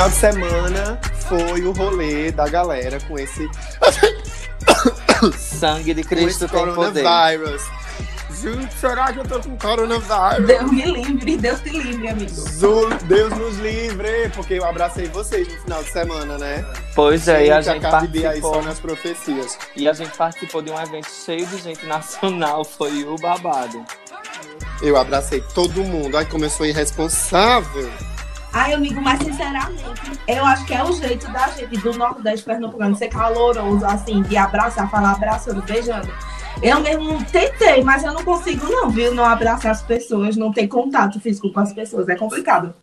Final de semana foi o rolê da galera com esse, Sangue de com Cristo esse tem poder. coronavírus. Gente, será que eu tô com coronavírus? Deus me livre, Deus te livre, amigo. Zul, Deus nos livre, porque eu abracei vocês no final de semana, né? Pois é, e a Gente, Cardi B aí participou. só nas profecias. E a gente participou de um evento cheio de gente nacional, foi o babado. Eu abracei todo mundo. Ai, como eu sou irresponsável. Ai, amigo, mas sinceramente, eu acho que é o jeito da gente do Nordeste Pernambucano ser caloroso, assim, de abraçar, falar abraçando, beijando. Eu mesmo tentei, mas eu não consigo, não, viu? Não abraçar as pessoas, não ter contato físico com as pessoas. É complicado.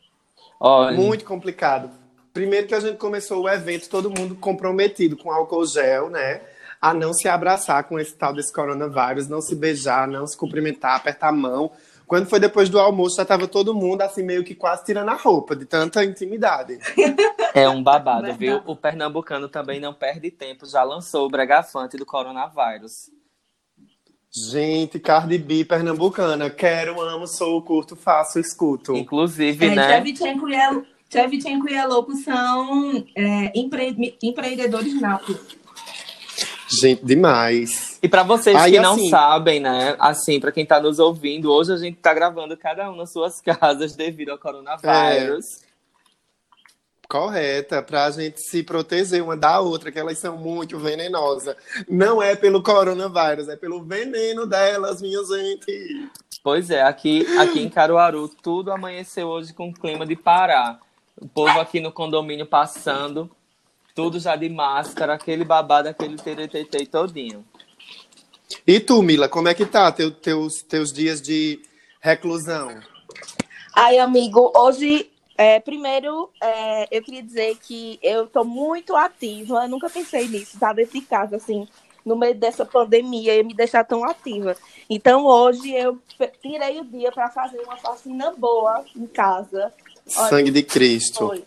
Olha, Muito complicado. Primeiro que a gente começou o evento, todo mundo comprometido com álcool gel, né? A não se abraçar com esse tal desse coronavírus, não se beijar, não se cumprimentar, apertar a mão. Quando foi depois do almoço, já tava todo mundo assim, meio que quase tirando a roupa, de tanta intimidade. é um babado, viu? O pernambucano também não perde tempo, já lançou o bregafante do coronavírus. Gente, Cardi B, pernambucana. Quero, amo, sou, curto, faço, escuto. Inclusive, É, né? Tchevchenko e El- Tchevchenko e Eloco são é, empre- empreendedores natos. Gente, demais. E pra vocês Aí, que não assim- sabem, né? Assim, pra quem tá nos ouvindo, hoje a gente tá gravando cada um nas suas casas devido ao coronavírus. Correta, pra gente se proteger uma da outra, que elas são muito venenosas. Não é pelo coronavírus, é pelo veneno delas, minha gente. Pois é, aqui, aqui em Caruaru, tudo amanheceu hoje com clima de Pará. O povo aqui no condomínio passando, tudo já de máscara, aquele babado, aquele teretetei todinho. E tu, Mila, como é que tá teu, teus, teus dias de reclusão? Ai, amigo, hoje, é, primeiro, é, eu queria dizer que eu tô muito ativa. Eu nunca pensei nisso, estar dentro de casa, assim, no meio dessa pandemia, e me deixar tão ativa. Então, hoje, eu tirei o dia para fazer uma vacina boa em casa. Olha, Sangue de Cristo. Foi.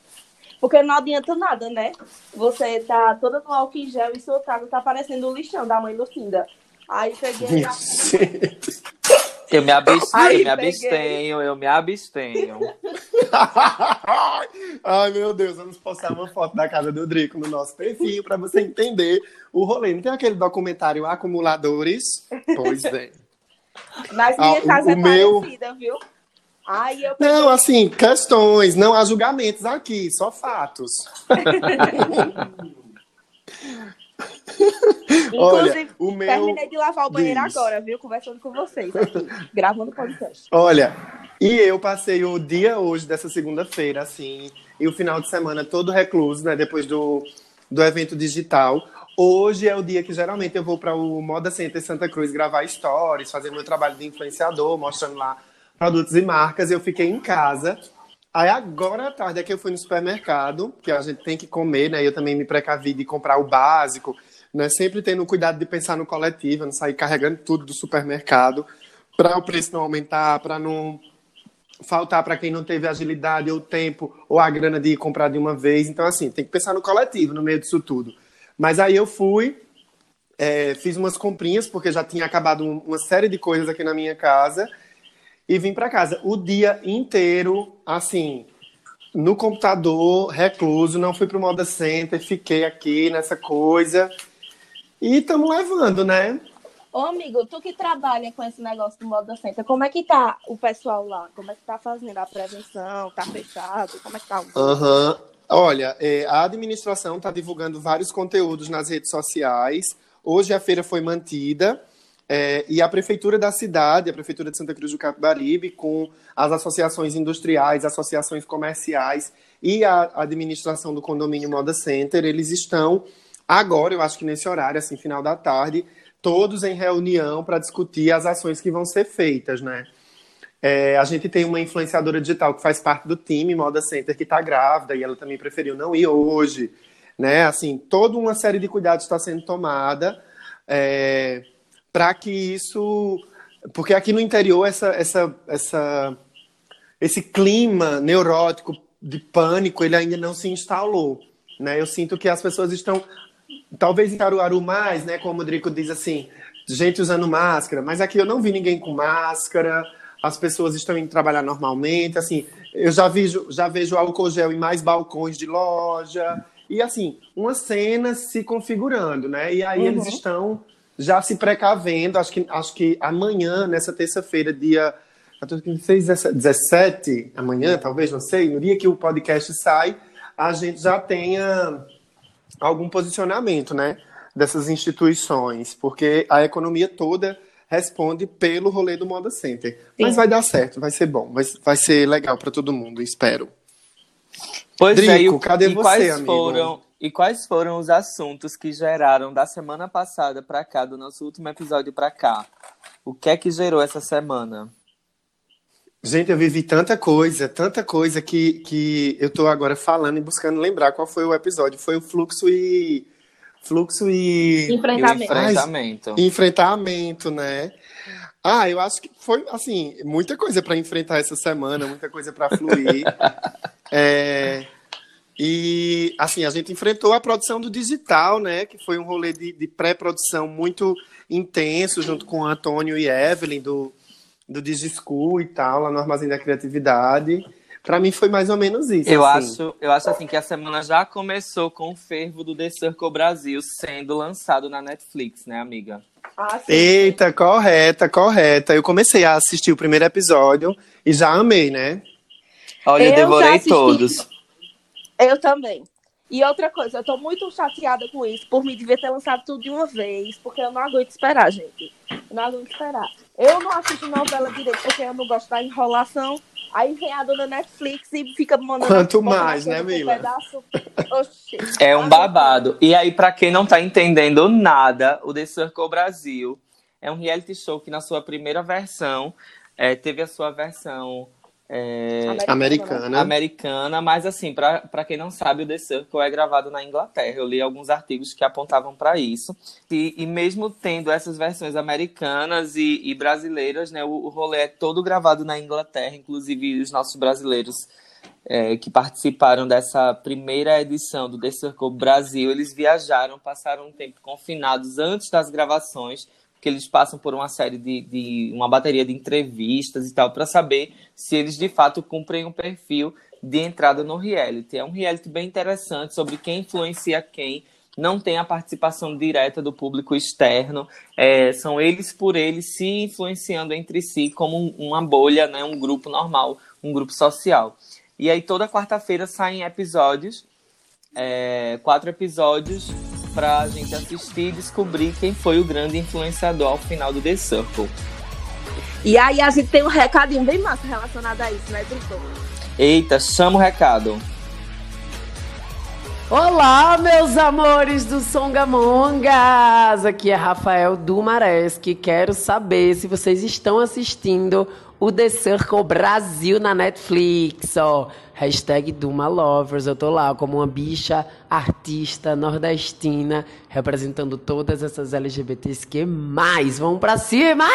Porque não adianta nada, né? Você tá toda no álcool em gel e sua casa tá parecendo o lixão da mãe Lucinda. Aí peguei a... Eu me, abs- Ai, eu me peguei. abstenho, eu me abstenho. Ai, meu Deus, vamos postar uma foto da casa do Drico no nosso perfil para você entender o rolê. Não tem aquele documentário Acumuladores? Pois é. Mas Ah, minha o- casa o é meu- parecida, viu? Aí eu Não, assim, questões, não há julgamentos aqui, só fatos. Olha, Inclusive, o meu. terminei de lavar o banheiro Diz. agora, viu? Conversando com vocês aqui, gravando podcast. Olha, e eu passei o dia hoje dessa segunda-feira, assim, e o final de semana todo recluso, né? Depois do, do evento digital. Hoje é o dia que geralmente eu vou para o Moda Center Santa Cruz gravar stories, fazer meu trabalho de influenciador, mostrando lá produtos e marcas. Eu fiquei em casa. Aí agora à tarde é que eu fui no supermercado, que a gente tem que comer, né? Eu também me precavi de comprar o básico, né? Sempre tendo cuidado de pensar no coletivo, não sair carregando tudo do supermercado, para o preço não aumentar, para não faltar para quem não teve agilidade ou tempo ou a grana de comprar de uma vez. Então, assim, tem que pensar no coletivo no meio disso tudo. Mas aí eu fui, é, fiz umas comprinhas, porque já tinha acabado um- uma série de coisas aqui na minha casa, e vim para casa. O dia inteiro, assim, no computador, recluso, não fui pro Moda Center, fiquei aqui nessa coisa. E estamos levando, né? Ô, amigo, tu que trabalha com esse negócio do Moda Center, como é que tá o pessoal lá? Como é que tá fazendo a prevenção? Tá fechado? Como é que tá? o- Aham. Olha, é, a administração está divulgando vários conteúdos nas redes sociais. Hoje a feira foi mantida é, e a prefeitura da cidade, a prefeitura de Santa Cruz do Capibaribe, com as associações industriais, associações comerciais e a administração do condomínio Moda Center, eles estão agora, eu acho que nesse horário, assim, final da tarde, todos em reunião para discutir as ações que vão ser feitas, né? É, a gente tem uma influenciadora digital que faz parte do time Moda Center que está grávida e ela também preferiu não ir hoje, né? Assim, toda uma série de cuidados está sendo tomada é, para que isso, porque aqui no interior essa, essa, essa, esse clima neurótico de pânico ele ainda não se instalou, né? Eu sinto que as pessoas estão, talvez em Caruaru mais, né? Como o Drico diz assim, gente usando máscara, mas aqui eu não vi ninguém com máscara as pessoas estão indo trabalhar normalmente, assim, eu já vejo, já vejo álcool gel em mais balcões de loja, e assim, uma cena se configurando, né? E aí Uhum. eles estão já se precavendo, acho que, acho que amanhã, nessa terça-feira, dia 14, 15, 16, 17, amanhã, talvez, não sei, no dia que o podcast sai, a gente já tenha algum posicionamento, né? Dessas instituições, porque a economia toda responde pelo rolê do Moda Center. Mas Sim. vai dar certo, vai ser bom, vai, vai ser legal para todo mundo, espero. Pois é, Drico, e, o- cadê e você, quais amigo? foram e quais foram os assuntos que geraram da semana passada pra cá, do nosso último episódio pra cá? O que é que gerou essa semana? Gente, eu vivi tanta coisa, tanta coisa que, que eu tô agora falando e buscando lembrar qual foi o episódio. Foi o fluxo e. Fluxo e. E Enfrentamento. enfrentamento. enfrentamento, né? Ah, eu acho que foi, assim, muita coisa para enfrentar essa semana, muita coisa para fluir. É, e, assim, a gente enfrentou a produção do digital, né? Que foi um rolê de, de pré-produção muito intenso, junto com o Antônio e Evelyn, do, do Digischool e tal, lá no Armazém da Criatividade. Para mim foi mais ou menos isso. Eu assim. acho, eu acho assim que a semana já começou com o fervo do The Circle Brasil sendo lançado na Netflix, né, amiga? Ah, sim. Eita, correta, correta. Eu comecei a assistir o primeiro episódio e já amei, né? Olha, eu, Eu devorei assisti. todos. Eu também. E outra coisa, eu tô muito chateada com isso, por me devia ter lançado tudo de uma vez, porque eu não aguento esperar, gente. Eu não aguento esperar. Eu não assisto novela direito, porque eu não gosto da enrolação. Aí vem a dona Netflix e fica mandando. Quanto mais, né, Mila? pedaço. Oxê. É um babado. E aí, pra quem não tá entendendo nada, o The Circle Brasil é um reality show que na sua primeira versão é, teve a sua versão é, Americana. americana, mas assim, pra pra quem não sabe, o The Circle é gravado na Inglaterra. Eu li alguns artigos que apontavam pra isso. E, e mesmo tendo essas versões americanas e, e brasileiras, né, o, o rolê é todo gravado na Inglaterra, inclusive os nossos brasileiros é, que participaram dessa primeira edição do The Circle Brasil, eles viajaram, passaram um tempo confinados antes das gravações, porque eles passam por uma série de, de uma bateria de entrevistas e tal, para saber se eles de fato cumprem um perfil de entrada no reality. É um reality bem interessante sobre quem influencia quem. Não tem a participação direta do público externo, é, são eles por eles se influenciando entre si como um- uma bolha, né, um grupo normal, um grupo social. E aí toda quarta-feira saem episódios, é, quatro episódios, pra gente assistir e descobrir quem foi o grande influenciador ao final do The Circle. E aí a gente tem um recadinho bem massa relacionado a isso, né, Drico? Eita, chama o recado. Olá, meus amores do Songamongas! Aqui é Rafael Dumaresque. Quero saber se vocês estão assistindo o The Circle Brasil na Netflix, ó. Hashtag Duma Lovers. Eu tô lá como uma bicha artista nordestina, representando todas essas LGBTs que mais. Vamos pra cima!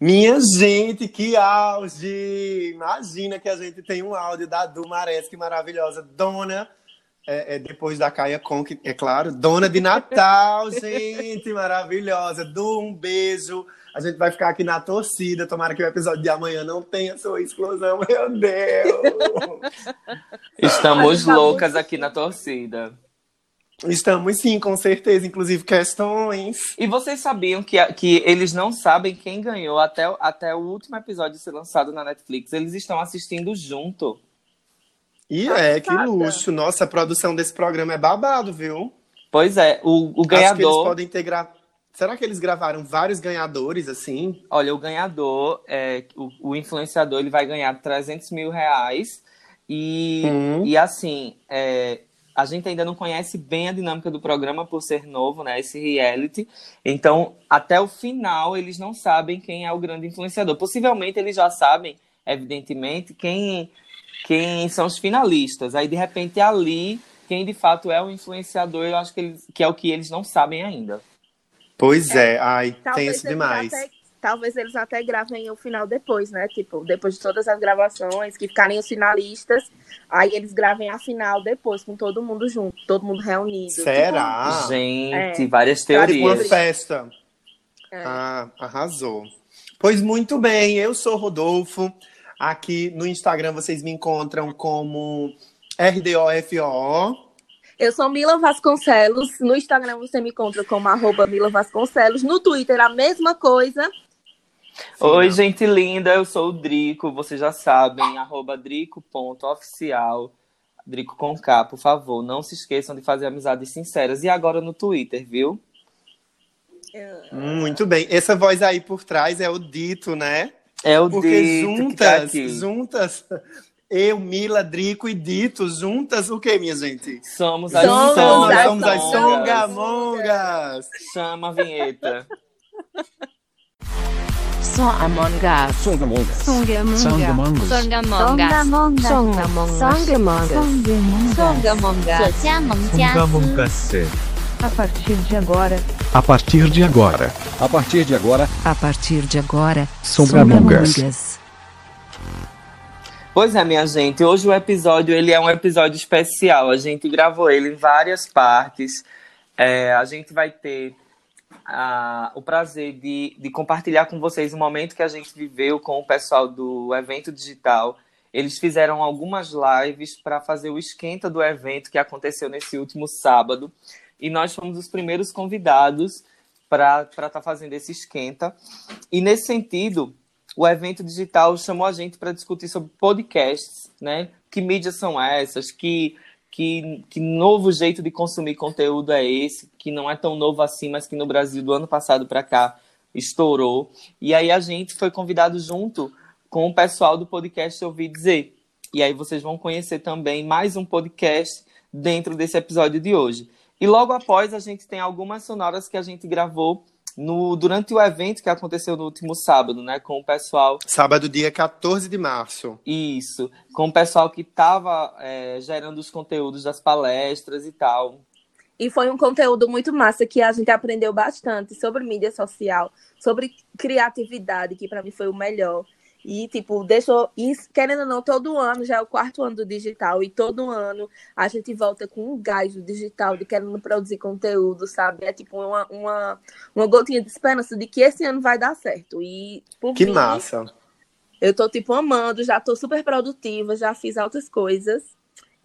Minha gente, que auge! Imagina que a gente tem um áudio da Du Maresque maravilhosa, dona, é, é, depois da Caia Conk, é claro, dona de Natal, gente, maravilhosa. Du, um beijo. A gente vai ficar aqui na torcida. Tomara que o episódio de amanhã não tenha sua explosão, meu Deus! Estamos Tá loucas muito aqui na torcida. Estamos sim, com certeza, inclusive questões. E vocês sabiam que, que eles não sabem quem ganhou até, o- até o último episódio ser lançado na Netflix? Eles estão assistindo junto. E é, que luxo. Nossa, a produção desse programa é babado, viu? Pois é, o, o Acho que eles ganhador. podem ter gra... Será que eles gravaram vários ganhadores assim? Olha, o ganhador, é, o, o influenciador, ele vai ganhar 300 mil reais. E, Hum. e assim, é, a gente ainda não conhece bem a dinâmica do programa por ser novo, né? Esse reality. Então, até o final, eles não sabem quem é o grande influenciador. Possivelmente eles já sabem, evidentemente, quem, quem são os finalistas. Aí, de repente, ali, quem de fato é o influenciador, eu acho que, eles, que é o que eles não sabem ainda. Pois é, ai, Talvez tenso demais. até- talvez eles até gravem o final depois, né? Tipo, depois de todas as gravações, que ficarem os finalistas, aí eles gravem a final depois, com todo mundo junto, todo mundo reunido. Será? gente, é. várias Tipo uma teorias. festa. É. Ah, arrasou. Pois muito bem, eu sou Rodolfo. Aqui no Instagram vocês me encontram como RDOFO. Eu sou Mila Vasconcelos. No Instagram você me encontra como arroba Mila Vasconcelos. No Twitter a mesma coisa. Oi, gente linda, eu sou o Drico, vocês já sabem, arroba drico.oficial, Drico com K, por favor, não se esqueçam de fazer amizades sinceras. E agora no Twitter, viu? Muito bem. Essa voz aí por trás é o Dito, né? É o Porque Dito que tá juntas, aqui. juntas, eu, Mila, Drico e Dito, juntas o que, minha gente? Somos as Somos, somos, as, somos as Songamongas! Chama a vinheta. Songamongas. Songamongas. Songamongas. Songamongas. Songamongas. Songamongas. Songamongas. A partir de agora. A partir de agora. A partir de agora. A partir de agora. Songamongas. Pois é, minha gente, hoje o episódio ele é um episódio especial. A gente gravou ele em várias partes. É, a gente vai ter ah, o prazer de, de compartilhar com vocês o momento que a gente viveu com o pessoal do evento digital. Eles fizeram algumas lives para fazer o esquenta do evento que aconteceu nesse último sábado. E nós fomos os primeiros convidados para estar fazendo esse esquenta. E nesse sentido, o evento digital chamou a gente para discutir sobre podcasts, né? Que mídias são essas? Que, que, que novo jeito de consumir conteúdo é esse? Que não é tão novo assim, mas que no Brasil do ano passado para cá estourou. E aí a gente foi convidado junto com o pessoal do podcast Ouvi Dizer. E aí vocês vão conhecer também mais um podcast dentro desse episódio de hoje. E logo após a gente tem algumas sonoras que a gente gravou no, durante o evento que aconteceu no último sábado, né? Com o pessoal Sábado, dia 14 de março. isso, com o pessoal que estava gerando os conteúdos das palestras e tal. E foi um conteúdo muito massa que a gente aprendeu bastante sobre mídia social, sobre criatividade, que para mim foi o melhor. E, tipo, deixou. E, querendo ou não, todo ano, já é o quarto ano do digital, e todo ano a gente volta com um gás do digital de querendo produzir conteúdo, sabe? É tipo uma, uma, uma gotinha de esperança de que esse ano vai dar certo. E, por Que mim, massa. eu tô, tipo, amando, já tô super produtiva, já fiz altas coisas.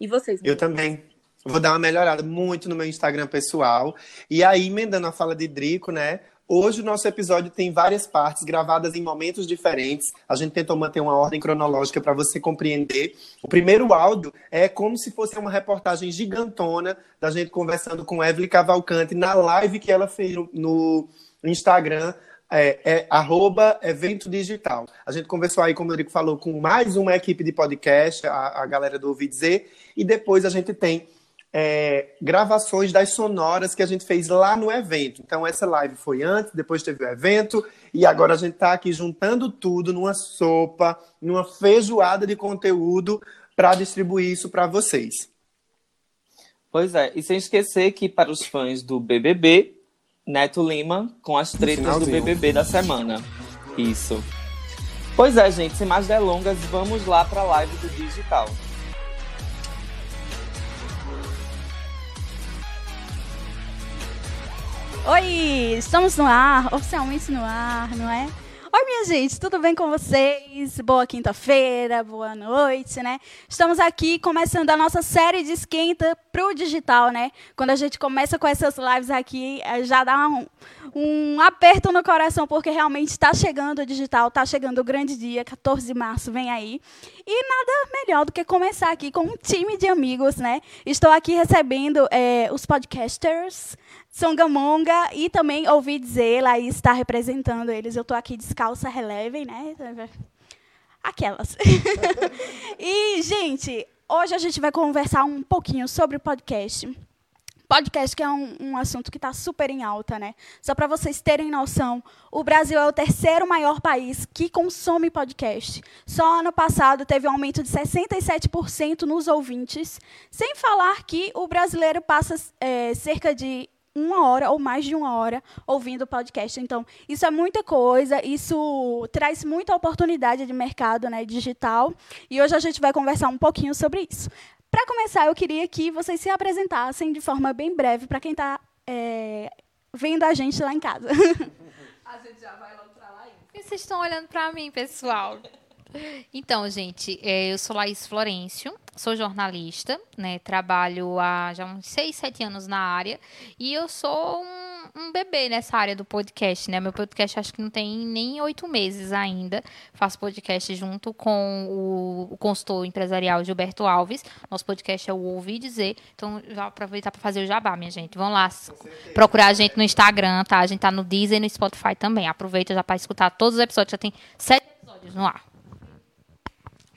E vocês? Eu também. Vou dar uma melhorada muito no meu Instagram pessoal. E aí, emendando a fala de Drico, né? Hoje o nosso episódio tem várias partes gravadas em momentos diferentes. A gente tentou manter uma ordem cronológica para você compreender. O primeiro áudio é como se fosse uma reportagem gigantona da gente conversando com Evelyn Cavalcante na live que ela fez no- Instagram. É, é arroba evento digital. A gente conversou aí, como o Eurico falou, com mais uma equipe de podcast, a, a galera do Ouvi Dizer, e depois a gente tem é, gravações das sonoras que a gente fez lá no evento. Então, essa live foi antes, depois teve o evento, e agora a gente está aqui juntando tudo numa sopa, numa feijoada de conteúdo para distribuir isso para vocês. Pois é, e sem esquecer que para os fãs do BBB, Neto Lima com as tretas do. BBB da semana. Isso. Pois é, gente, sem mais delongas, vamos lá para a live do digital. Oi, estamos no ar, oficialmente no ar, não é? Oi, minha gente, tudo bem com vocês? Boa quinta-feira, boa noite, né? Estamos aqui começando a nossa série de esquenta pro digital, né? Quando a gente começa com essas lives aqui, eh, já dá um, um aperto no coração, porque realmente está chegando o digital, está chegando o grande dia, 14 de março, vem aí. E nada melhor do que começar aqui com um time de amigos, né? Estou aqui recebendo eh, os podcasters, Songamonga e também ouvi dizer, Laís está representando eles. Eu estou aqui descalça, relevem, né? Aquelas. e, gente, Hoje a gente vai conversar um pouquinho sobre o podcast. Podcast que é um, um assunto que está super em alta, né? Só para vocês terem noção, o Brasil é o terceiro maior país que consome podcast. Só ano passado teve um aumento de 67% nos ouvintes, sem falar que o brasileiro passa é, cerca de uma hora ou mais de uma hora ouvindo podcast. Então, isso é muita coisa, isso traz muita oportunidade de mercado né, digital. E hoje a gente vai conversar um pouquinho sobre isso. Para começar, eu queria que vocês se apresentassem de forma bem breve para quem está vendo a gente lá em casa. A gente já vai lá. Por que vocês estão olhando para mim, pessoal? Então, gente, é, eu sou Laís Florencio, sou jornalista, né? Trabalho há já uns 6, 7 anos na área e eu sou um, um bebê nessa área do podcast, né? Meu podcast acho que não tem nem oito meses ainda. Faço podcast junto com o, o consultor empresarial Gilberto Alves. Nosso podcast é o Ouvir Dizer. Então, já vou aproveitar para fazer o jabá, minha gente. Vão lá procurar a gente no Instagram, tá? A gente tá no Deezer e no Spotify também. Aproveita já para escutar todos os episódios. Já tem sete episódios no ar.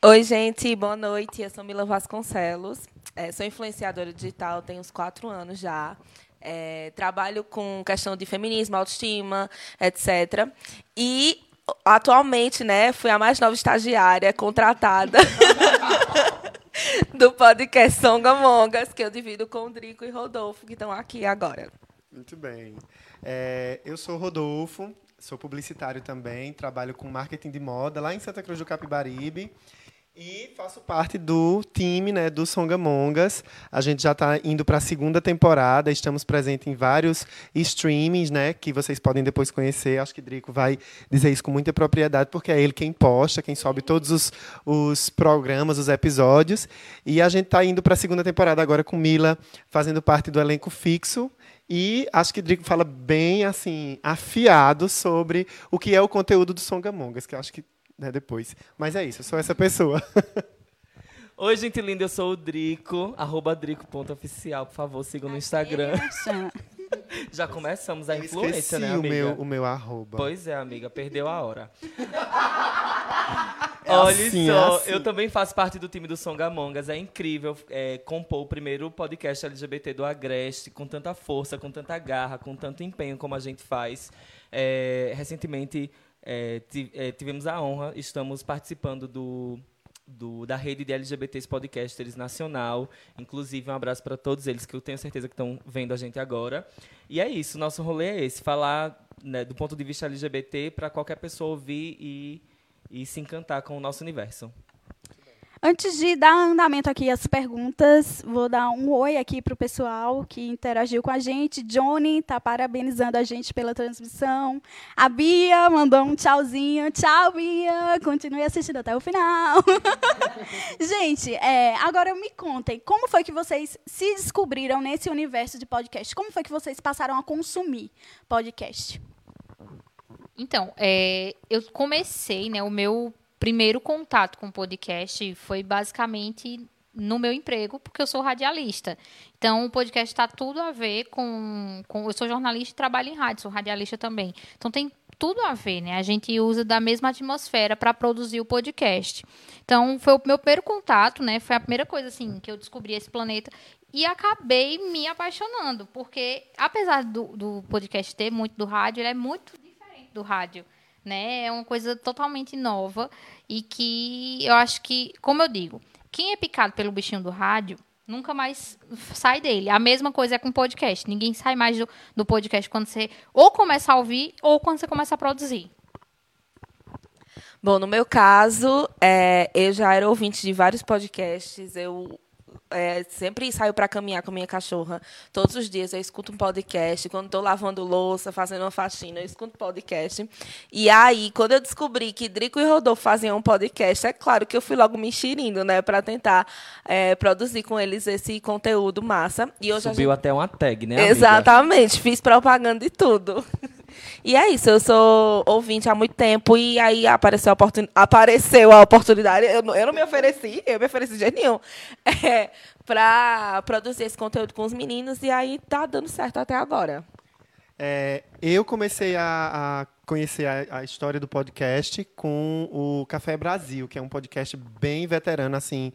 Oi, gente, boa noite. Eu sou Mila Vasconcelos, é, sou influenciadora digital, tenho uns quatro anos já. É, trabalho com questão de feminismo, autoestima, etc. E atualmente, né, fui a mais nova estagiária contratada do podcast Songamongas, que eu divido com o Drico e Rodolfo, que estão aqui agora. Muito bem. É, eu sou Rodolfo, sou publicitário também, trabalho com marketing de moda lá em Santa Cruz do Capibaribe. E faço parte do time né, do Songamongas. A gente já está indo para a segunda temporada, estamos presentes em vários streamings, né, que vocês podem depois conhecer. Acho que Drico vai dizer isso com muita propriedade, porque é ele quem posta, quem sobe todos os, os programas, os episódios. E a gente está indo para a segunda temporada agora com Mila fazendo parte do elenco fixo. E acho que Drico fala bem assim, afiado sobre o que é o conteúdo do Songamongas, que acho que né, depois. Mas é isso, eu sou essa pessoa. Oi, gente linda, eu sou o Drico, arroba drico.oficial, por favor, sigam no Instagram. Já começamos a Eu influência, né, o amiga? meu, o meu arroba. Pois é, amiga, perdeu a hora. É Olha assim, só, é assim. eu também faço parte do time do Songamongas. É incrível é, compor o primeiro podcast LGBT do Agreste com tanta força, com tanta garra, com tanto empenho como a gente faz. É, recentemente é, é, tivemos a honra, estamos participando do, do- da rede de LGBTs Podcasters Nacional. Inclusive, um abraço para todos eles, que eu tenho certeza que estão vendo a gente agora. E é isso, nosso rolê é esse, falar né, do ponto de vista LGBT para qualquer pessoa ouvir e, e se encantar com o nosso universo. Antes de dar andamento aqui às perguntas, vou dar um oi aqui para o pessoal que interagiu com a gente. Johnny está parabenizando a gente pela transmissão. A Bia mandou um tchauzinho. Tchau, Bia. Continue assistindo até o final. gente, é, agora me contem, como foi que vocês se descobriram nesse universo de podcast? Como foi que vocês passaram a consumir podcast? Então, é, eu comecei, né, o meu primeiro contato com podcast foi basicamente no meu emprego, porque eu sou radialista. Então, o podcast está tudo a ver com, com. Eu sou jornalista e trabalho em rádio, sou radialista também. Então, tem tudo a ver, né? A gente usa da mesma atmosfera para produzir o podcast. Então, foi o meu primeiro contato, né? Foi a primeira coisa, assim, que eu descobri esse planeta. E acabei me apaixonando, porque apesar do, do podcast ter muito do rádio, ele é muito diferente do rádio né? É uma coisa totalmente nova e que eu acho que, como eu digo, quem é picado pelo bichinho do rádio nunca mais sai dele. A mesma coisa é com podcast. Ninguém sai mais do, do podcast quando você ou começa a ouvir ou quando você começa a produzir. Bom, no meu caso, é, eu já era ouvinte de vários podcasts. Eu é, sempre saio para caminhar com a minha cachorra. Todos os dias eu escuto um podcast. Quando estou lavando louça, fazendo uma faxina, eu escuto podcast. E aí, quando eu descobri que Drico e Rodolfo faziam um podcast, é claro que eu fui logo me enxerindo, né, para tentar é, produzir com eles esse conteúdo massa. E hoje Subiu gente- até uma tag, né, amiga? Exatamente, fiz propaganda de tudo. E é isso, eu sou ouvinte há muito tempo e aí apareceu a, oportun... apareceu a oportunidade. Eu não, eu não me ofereci, eu me ofereci de jeito nenhum, é, para produzir esse conteúdo com os meninos e aí tá dando certo até agora. É, eu comecei a, a conhecer a, a história do podcast com o Café Brasil, que é um podcast bem veterano, assim,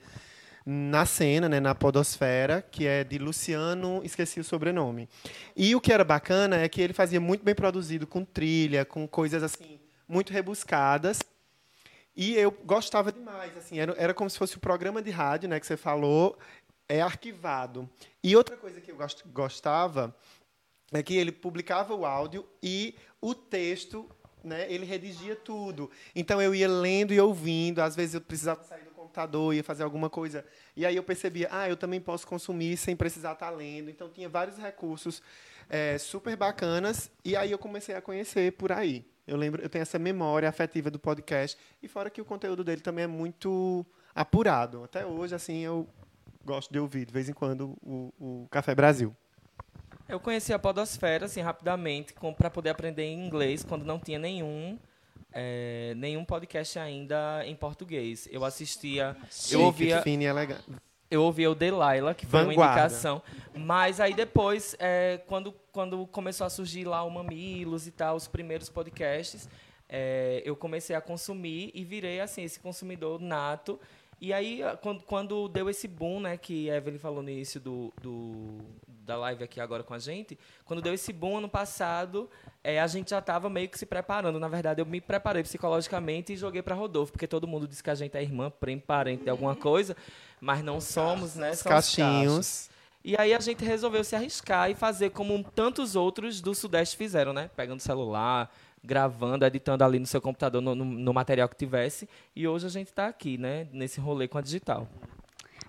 na cena, né, na podosfera, que é de Luciano, esqueci o sobrenome. E o que era bacana é que ele fazia muito bem produzido, com trilha, com coisas assim muito rebuscadas. E eu gostava demais, assim, era, era como se fosse o programa de rádio, né, que você falou, é arquivado. E outra coisa que eu gost- gostava é que ele publicava o áudio e o texto, né, ele redigia tudo. Então eu ia lendo e ouvindo, às vezes eu precisava sair do computador, ia fazer alguma coisa, e aí eu percebia, ah, eu também posso consumir sem precisar estar lendo. Então tinha vários recursos eh, super bacanas e aí eu comecei a conhecer por aí. Eu lembro, eu tenho essa memória afetiva do podcast e fora que o conteúdo dele também é muito apurado. Até hoje, assim, eu gosto de ouvir de vez em quando o, o Café Brasil. Eu conheci a Podosfera, assim, rapidamente, para poder aprender inglês, quando não tinha nenhum, é, nenhum podcast ainda em português. Eu assistia, Chique, eu ouvia... e elegante. Eu ouvia o Delilah, que foi uma Vanguarda. indicação. Mas aí depois, é, quando, quando começou a surgir lá o Mamilos e tal, os primeiros podcasts, é, eu comecei a consumir e virei, assim, esse consumidor nato. E aí, quando, quando deu esse boom, né, que a Evelyn falou no início do, do- da live aqui agora com a gente, quando deu esse boom ano passado, é, a gente já estava meio que se preparando. Na verdade, eu me preparei psicologicamente e joguei para Rodolfo, porque todo mundo diz que a gente é irmã, primo, parente de alguma coisa, mas não somos, né? Os cachinhos. E aí a gente resolveu se arriscar e fazer como tantos outros do Sudeste fizeram, né? Pegando celular, gravando, editando ali no seu computador, no, no- no material que tivesse. E hoje a gente está aqui, né? Nesse rolê com a digital.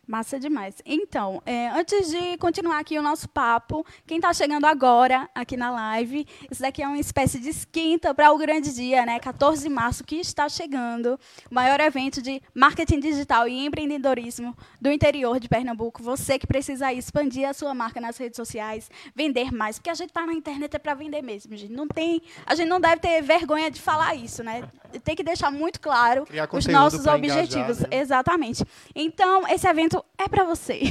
Massa demais. Então, é, antes de continuar aqui o nosso papo, quem está chegando agora aqui na live, isso daqui é uma espécie de esquenta para o grande dia, né? 14 de março, que está chegando, o maior evento de marketing digital e empreendedorismo do interior de Pernambuco. Você que precisa expandir a sua marca nas redes sociais, vender mais, porque a gente está na internet é para vender mesmo, gente. Não tem, a gente não deve ter vergonha de falar isso, né? Tem que deixar muito claro Criar os nossos pra engajar, objetivos. né? Exatamente. Então, esse evento é para você.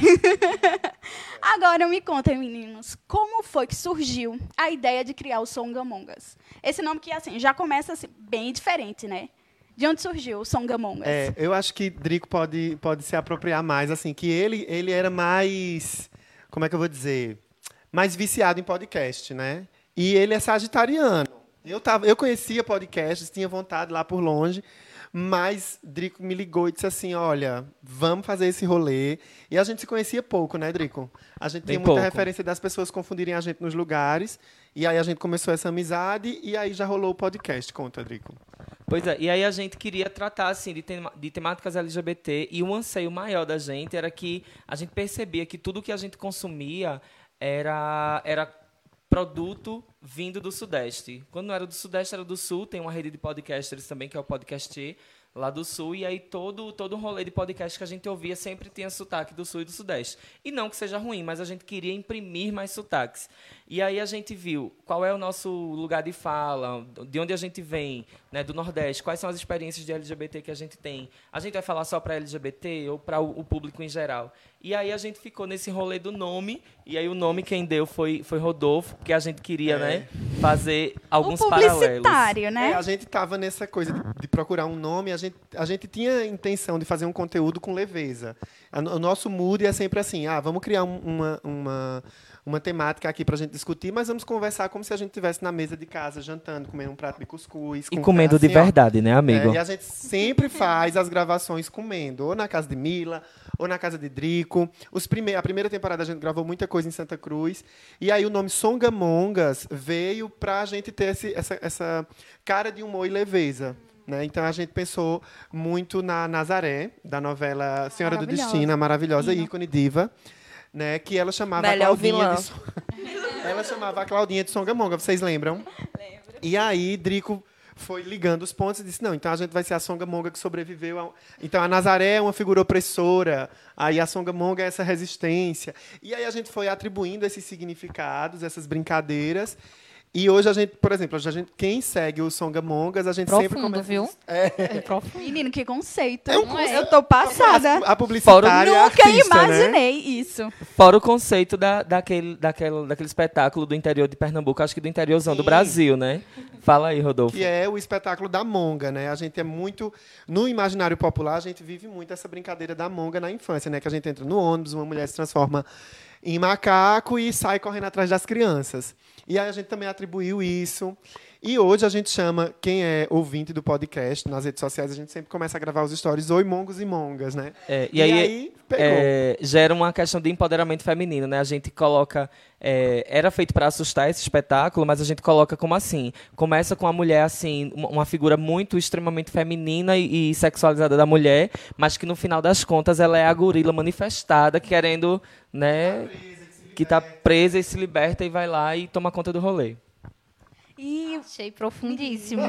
Agora me contem, meninos, como foi que surgiu a ideia de criar o Songamongas? Esse nome que assim já começa assim, bem diferente, né? De onde surgiu o Songamongas? É, eu acho que Drico pode, pode se apropriar mais, assim, que ele, ele era mais. Como é que eu vou dizer? Mais viciado em podcast, né? E ele é sagitariano. Eu, tava, eu conhecia podcasts, tinha vontade lá por longe, mas Drico me ligou e disse assim: olha, vamos fazer esse rolê. E a gente se conhecia pouco, né, Drico? A gente Bem tinha muita pouco. referência das pessoas confundirem a gente nos lugares. E aí a gente começou essa amizade e aí já rolou o podcast. Conta, Drico. Pois é, e aí a gente queria tratar assim de, tema- de temáticas LGBT e o anseio maior da gente era que a gente percebia que tudo que a gente consumia era era produto vindo do Sudeste. Quando não era do Sudeste, era do Sul. Tem uma rede de podcasters também, que é o Podcast lá do Sul. E aí todo, todo um rolê de podcast que a gente ouvia sempre tinha sotaque do Sul e do Sudeste. E não que seja ruim, mas a gente queria imprimir mais sotaques. E aí a gente viu qual é o nosso lugar de fala, de onde a gente vem, né, do Nordeste, quais são as experiências de LGBT que a gente tem. A gente vai falar só para LGBT ou para o, o público em geral. E aí a gente ficou nesse rolê do nome, e aí o nome quem deu foi, foi Rodolfo, porque a gente queria, É. né, fazer alguns o paralelos. publicitário, né? É, a gente tava nessa coisa de, de procurar um nome, a gente, a gente tinha a intenção de fazer um conteúdo com leveza. A o nosso mood é sempre assim, ah, vamos criar um- uma, uma, uma temática aqui pra gente discutir, mas vamos conversar como se a gente estivesse na mesa de casa, jantando, comendo um prato de cuscuz. E com- comendo de assim, ó. verdade, né, amigo? É, e a gente sempre faz as gravações comendo, ou na casa de Mila, ou na casa de Drico. Os prime a primeira temporada a gente gravou muita coisa em Santa Cruz. E aí o nome Songamongas veio para a gente ter esse- essa, essa cara de humor e leveza. Né? Então a gente pensou muito na Nazaré, da novela Senhora do. Destino, a maravilhosa ícone diva. Né, que ela chamava a Claudinha de Son- ela chamava a Claudinha de Songamonga, vocês lembram? Lembro. E aí, Drico foi ligando os pontos e disse: não, então a gente vai ser a Songamonga que sobreviveu. Então a Nazaré é uma figura opressora, aí a Songamonga é essa resistência. E aí a gente foi atribuindo esses significados, essas brincadeiras. E hoje a gente, por exemplo, a gente, quem segue o Songamongas, a gente sempre Profundo, começa... viu? É. Menino, que conceito. É um é? Eu tô passada. A publicitária e a Nunca artista, né? imaginei isso. Fora o conceito da, daquele, daquele, daquele espetáculo do interior de Pernambuco, acho que do interiorzão do Brasil, né? Fala aí, Rodolfo. Que é o espetáculo da monga, né? A gente é muito. No imaginário popular, a gente vive muito essa brincadeira da monga na infância, né? Que a gente entra no ônibus, uma mulher se transforma em macaco e sai correndo atrás das crianças. E aí a gente também atribuiu isso. E hoje a gente chama quem é ouvinte do podcast nas redes sociais, a gente sempre começa a gravar os stories Oi Mongos e Mongas, né? É, e, aí, pegou. é, gera uma questão de empoderamento feminino, né? A gente coloca. é, era feito para assustar esse espetáculo, mas a gente coloca como assim? Começa com a mulher, assim, uma, uma figura muito extremamente feminina e, e sexualizada da mulher, mas que no final das contas ela é a gorila manifestada, querendo, né? Que tá presa e se liberta e vai lá e toma conta do rolê. E Achei profundíssimo.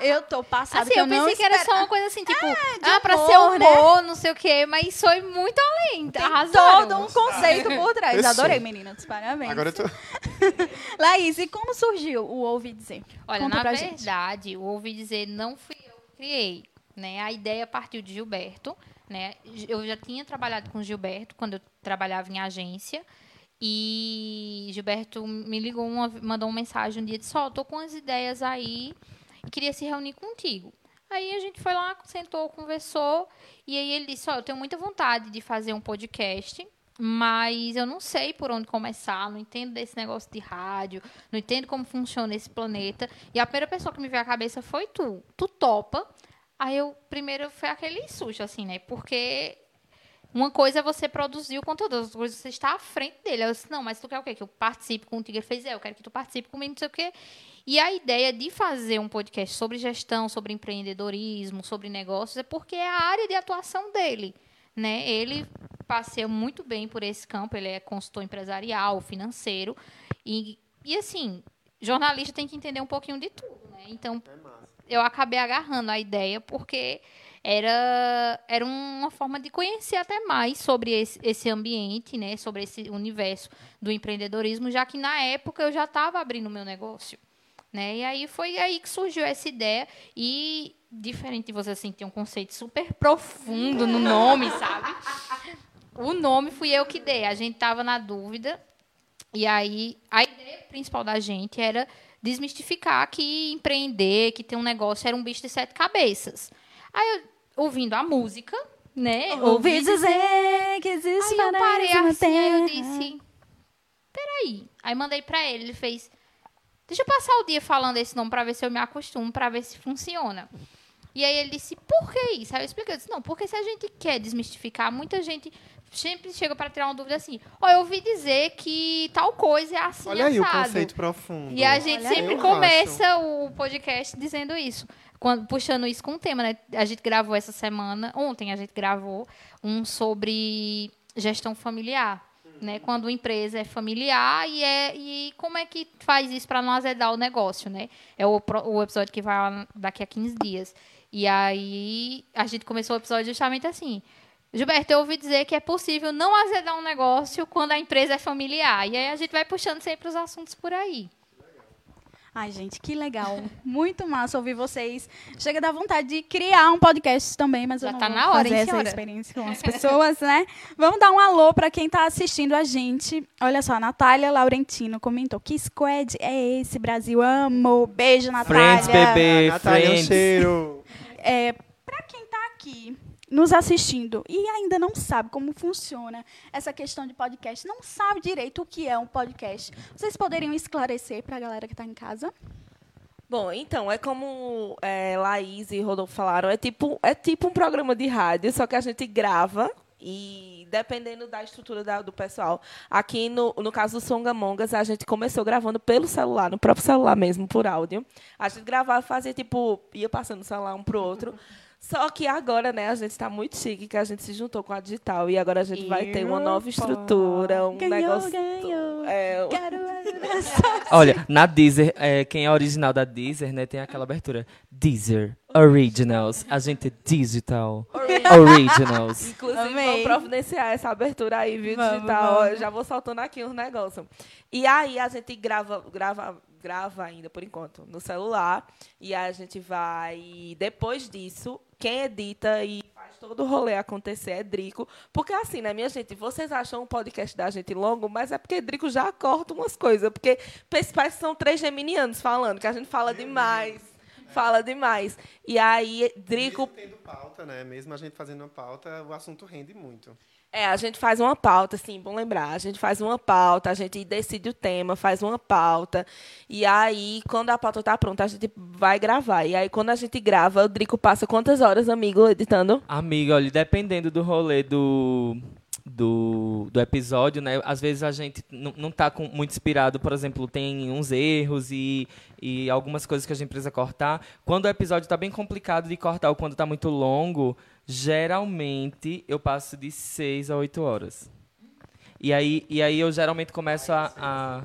eu tô passada. Assim, eu, eu não pensei que era espera- só uma coisa assim, tipo, de ah, pra humor, ser humor, né? não sei o quê, mas foi muito além. Tem Arrasaram. todo um conceito por trás. Eu Adorei, meninas. Parabéns. Agora eu tô. Laís, e como surgiu o Ouvi Dizer? Olha, Conta na pra gente. verdade, o ouvi dizer não fui eu que criei, né? A ideia partiu de Gilberto, né? Eu já tinha trabalhado com Gilberto quando eu trabalhava em agência. E Gilberto me ligou, uma, mandou uma mensagem um dia disse: Ó, tô com umas ideias aí e queria se reunir contigo. Aí a gente foi lá, sentou, conversou. E aí ele disse: Ó, eu tenho muita vontade de fazer um podcast, mas eu não sei por onde começar, não entendo desse negócio de rádio, não entendo como funciona esse planeta. E a primeira pessoa que me veio à cabeça foi tu. Tu topa. Aí eu, primeiro, foi aquele susto, assim, né? Porque uma coisa é você produzir o conteúdo, outra coisa é você estar à frente dele. Eu disse, não, mas tu quer o quê? Que eu participe contigo? Ele fez, é, eu quero que tu participe comigo, não sei o quê. E a ideia de fazer um podcast sobre gestão, sobre empreendedorismo, sobre negócios, é porque é a área de atuação dele. Né? Ele passeia muito bem por esse campo, ele é consultor empresarial, financeiro. E, e assim, jornalista tem que entender um pouquinho de tudo. Né? Então, eu acabei agarrando a ideia porque era, era uma forma de conhecer até mais sobre esse, esse ambiente, né? sobre esse universo do empreendedorismo, já que na época eu já estava abrindo meu negócio. Né? E aí foi aí que surgiu essa ideia. E, diferente de você assim, ter um conceito super profundo no nome, sabe? O nome fui eu que dei. A gente estava na dúvida. E aí, a ideia principal da gente era desmistificar que empreender, que ter um negócio era um bicho de sete cabeças. Aí, eu, ouvindo a música, né? Ouvi dizer que existe Aí eu parei assim, aí eu disse, peraí. Aí mandei pra ele, ele fez, deixa eu passar o dia falando esse nome pra ver se eu me acostumo, pra ver se funciona. E aí ele disse, por que isso? Aí eu expliquei, eu disse, não, porque se a gente quer desmistificar, muita gente sempre chega pra tirar uma dúvida assim, ó, eu ouvi dizer que tal coisa é assim, Olha aí o assado." conceito profundo. E a gente Olha sempre começa o podcast dizendo isso. Quando, puxando isso com o tema, né? A gente gravou essa semana, ontem a gente gravou um sobre gestão familiar. Né, quando a empresa é familiar e, é, e como é que faz isso para não azedar o negócio, né? É o, o episódio que vai daqui a 15 dias. E aí a gente começou o episódio justamente assim. Gilberto, eu ouvi dizer que é possível não azedar um negócio quando a empresa é familiar. E aí a gente vai puxando sempre os assuntos por aí. Ai, gente, que legal. Muito massa ouvir vocês. Chega da vontade de criar um podcast também, mas eu Já não tá vou na hora, fazer hein, essa experiência com as pessoas, né? Vamos dar um alô para quem está assistindo a gente. Olha só, a Natália Laurentino comentou: Que squad é esse, Brasil? Amo. Beijo, Natália. Friends, bebê, Natália, um cheiro. É, para quem está aqui nos assistindo e ainda não sabe como funciona essa questão de podcast, não sabe direito o que é um podcast, vocês poderiam esclarecer para a galera que está em casa? Bom, então, é como é, Laís e Rodolfo falaram, é tipo, é tipo um programa de rádio, só que a gente grava e dependendo da estrutura da- do pessoal. Aqui, no, no caso do Songamongas, a gente começou gravando pelo celular, no próprio celular mesmo, por áudio. A gente gravava, fazia tipo, ia passando o celular um pro outro. Só que agora, né, a gente está muito chique, que a gente se juntou com a digital e agora a gente vai ter uma nova estrutura, um Ganhou, negócio... ganhou. É, Quero Olha, na Deezer, é, quem é original da Deezer, né, tem aquela abertura. Deezer Originals. A gente é digital. Originals. Inclusive, Amei. vamos providenciar essa abertura aí, viu, Vamos, digital. Vamos. Já vou soltando aqui uns negócios. E aí a gente grava, grava grava ainda, por enquanto, no celular. E a gente vai, depois disso, quem edita e faz todo o rolê acontecer é Drico. Porque assim, né, minha gente, vocês acham o podcast da gente longo, mas é porque Drico já corta umas coisas. Porque parece que são três geminianos falando, que a gente fala demais. Fala demais. E aí, Drico. Mesmo tendo pauta, né? Mesmo a gente fazendo uma pauta, o assunto rende muito. É, a gente faz uma pauta, sim, bom lembrar. A gente faz uma pauta, a gente decide o tema, faz uma pauta. E aí, quando a pauta tá pronta, a gente vai gravar. E aí, quando a gente grava, o Drico passa quantas horas, amigo, editando? Amiga, olha, dependendo do rolê do, do, do episódio, né? Às vezes a gente não, tá com, muito inspirado, por exemplo, tem uns erros e, e algumas coisas que a gente precisa cortar. Quando o episódio tá bem complicado de cortar ou quando tá muito longo, geralmente eu passo de 6 a 8 horas. E aí, e aí eu geralmente começo a, a-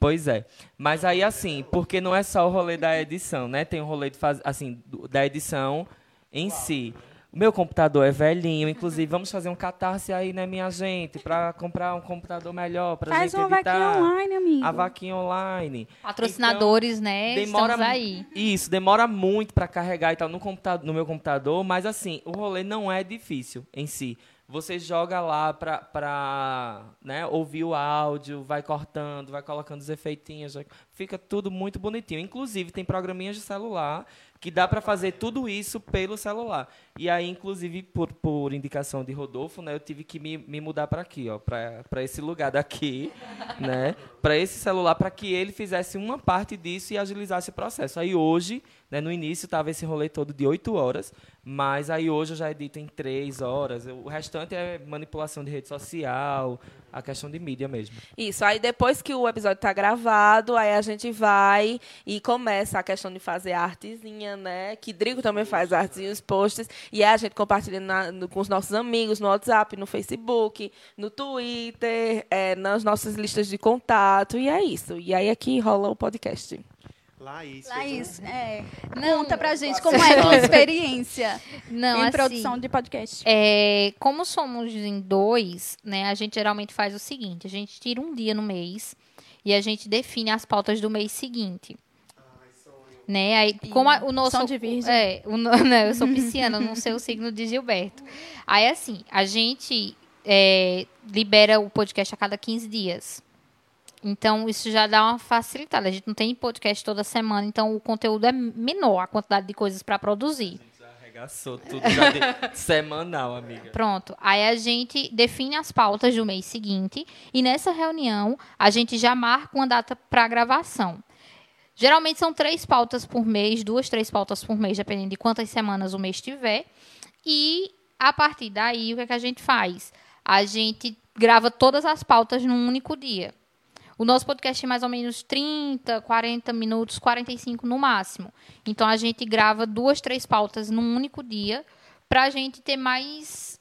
Pois é. Mas aí, assim, porque não é só o rolê da edição, né? Tem o rolê de faz... assim, da edição em si. O meu computador é velhinho, inclusive, vamos fazer um catarse aí, né, minha gente? Pra comprar um computador melhor, pra Faz gente uma editar. vaquinha online, amigo. A vaquinha online. Patrocinadores, né? Demora Estamos aí. Isso, demora muito para carregar e tal no, computador, no meu computador, mas assim, o rolê não é difícil em si. Você joga lá pra, pra né, ouvir o áudio, vai cortando, vai colocando os efeitinhos, fica tudo muito bonitinho. Inclusive, tem programinhas de celular que dá para fazer tudo isso pelo celular. E aí, inclusive, por, por indicação de Rodolfo, né, eu tive que me, me mudar para aqui, ó, para esse lugar daqui, né, para esse celular, para que ele fizesse uma parte disso e agilizasse o processo. Aí hoje, né, no início tava esse rolê todo de 8 horas, mas aí hoje eu já edito em 3 horas. O restante é manipulação de rede social, a questão de mídia mesmo. Isso, aí depois que o episódio tá gravado, aí a gente vai e começa a questão de fazer a artezinha, né? Que Drigo também faz artes e os posts. E aí a gente compartilha na- no- com os nossos amigos no WhatsApp, no Facebook, no Twitter, é, nas nossas listas de contato. E é isso. E aí aqui rola o podcast. Laís. Laís, é, conta pra gente como é a tua experiência Não, em assim, produção de podcast. É, como somos em dois, né, a gente geralmente faz o seguinte: a gente tira um dia no mês e a gente define as pautas do mês seguinte. Né? Aí, como a- o nosso. De virgem. É, o, não, eu sou pisciana, não sei o signo de Gilberto. Aí, assim, a gente é, libera o podcast a cada 15 dias. Então, isso já dá uma facilitada. A gente não tem podcast toda semana, então o conteúdo é menor, a quantidade de coisas para produzir. Arregaçou tudo já de semanal, amiga. Pronto. Aí a gente define as pautas do mês seguinte e nessa reunião a gente já marca uma data para gravação. Geralmente são três pautas por mês, duas, três pautas por mês, dependendo de quantas semanas o mês tiver. E a partir daí, o que, é que a gente faz? A gente grava todas as pautas num único dia. O nosso podcast tem mais ou menos 30, 40 minutos, 45 no máximo. Então a gente grava duas, três pautas num único dia para a gente ter mais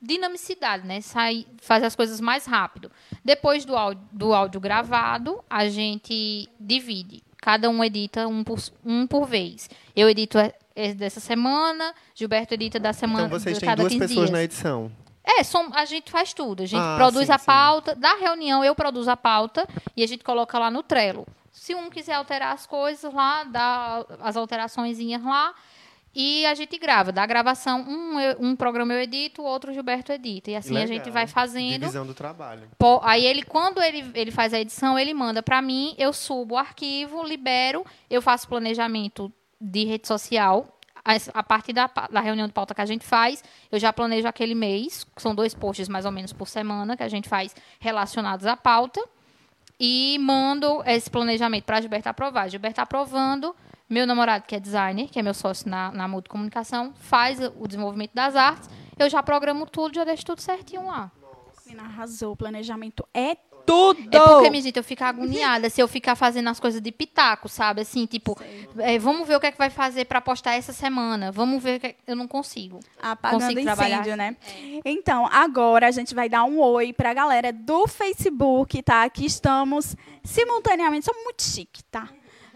dinamicidade, né? Sai, fazer as coisas mais rápido. Depois do áudio, do áudio gravado, a gente divide. Cada um edita um por, um por vez. Eu edito é, é dessa semana, Gilberto edita da semana Então vocês têm duas 15 pessoas dias. na edição. É, som- a gente faz tudo. A gente Ah, produz sim, a sim. pauta. Da reunião, eu produzo a pauta e a gente coloca lá no Trello. Se um quiser alterar as coisas lá, dá as alterações lá e a gente grava. Da gravação, um, eu- um programa eu edito, o outro o Gilberto edita. E assim a Legal. gente vai fazendo. Divisão do trabalho. Pô, Aí ele, quando ele, ele faz a edição, ele manda para mim, eu subo o arquivo, libero, eu faço planejamento de rede social. A, partir da, da reunião de pauta que a gente faz, eu já planejo aquele mês, são dois posts mais ou menos por semana que a gente faz relacionados à pauta. E mando esse planejamento para a Gilberta aprovar. Gilberta aprovando, meu namorado, que é designer, que é meu sócio na, na Comunicação, faz o desenvolvimento das artes. Eu já programo tudo, já deixo tudo certinho lá. Menina, arrasou. O planejamento é tudo. É porque, minha gente, eu fico agoniada se eu ficar fazendo as coisas de pitaco, sabe? Assim, tipo, é, vamos ver o que é que vai fazer pra postar essa semana. Vamos ver o que é... Eu não consigo. Apagando Consigo incêndio, trabalhar. né? Então, agora a gente vai dar um oi pra galera do Facebook, tá? Aqui estamos simultaneamente, somos muito chique, tá?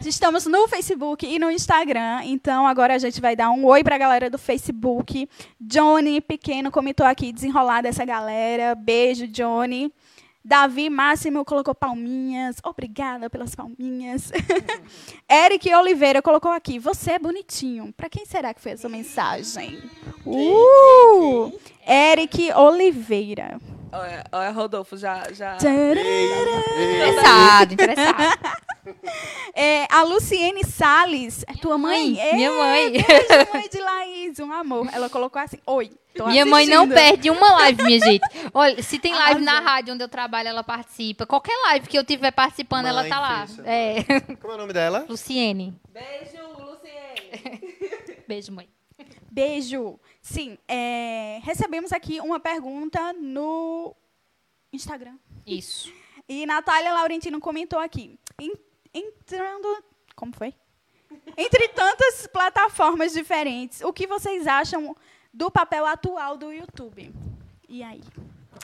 Estamos no Facebook e no Instagram, então agora a gente vai dar um oi pra galera do Facebook. Johnny Pequeno comentou aqui, desenrolar dessa galera. Beijo, Johnny. Davi Máximo colocou palminhas. Obrigada pelas palminhas. Eric Oliveira colocou aqui. Você é bonitinho. Para quem será que foi essa mensagem? Uh! Eric Oliveira. Olha, olha, Rodolfo, já. já... Interessado, interessado. É, a Luciene Salles, é tua mãe? mãe, minha É, mãe. Beijo, mãe de Laís, um amor. Ela colocou assim, oi, tô Minha mãe não assistindo. perde uma live, minha gente. Olha, se tem live na rádio onde eu trabalho, ela participa. Qualquer live que eu tiver participando, ela Mãe tá lá. fecha. É. Como é o nome dela? Luciene. Beijo, Luciene. Beijo, mãe. Beijo. Sim, é, recebemos aqui uma pergunta no Instagram. Isso. E Natália Laurentino comentou aqui. "En- Entrando. Como foi? Entre tantas plataformas diferentes, o que vocês acham do papel atual do YouTube? E aí?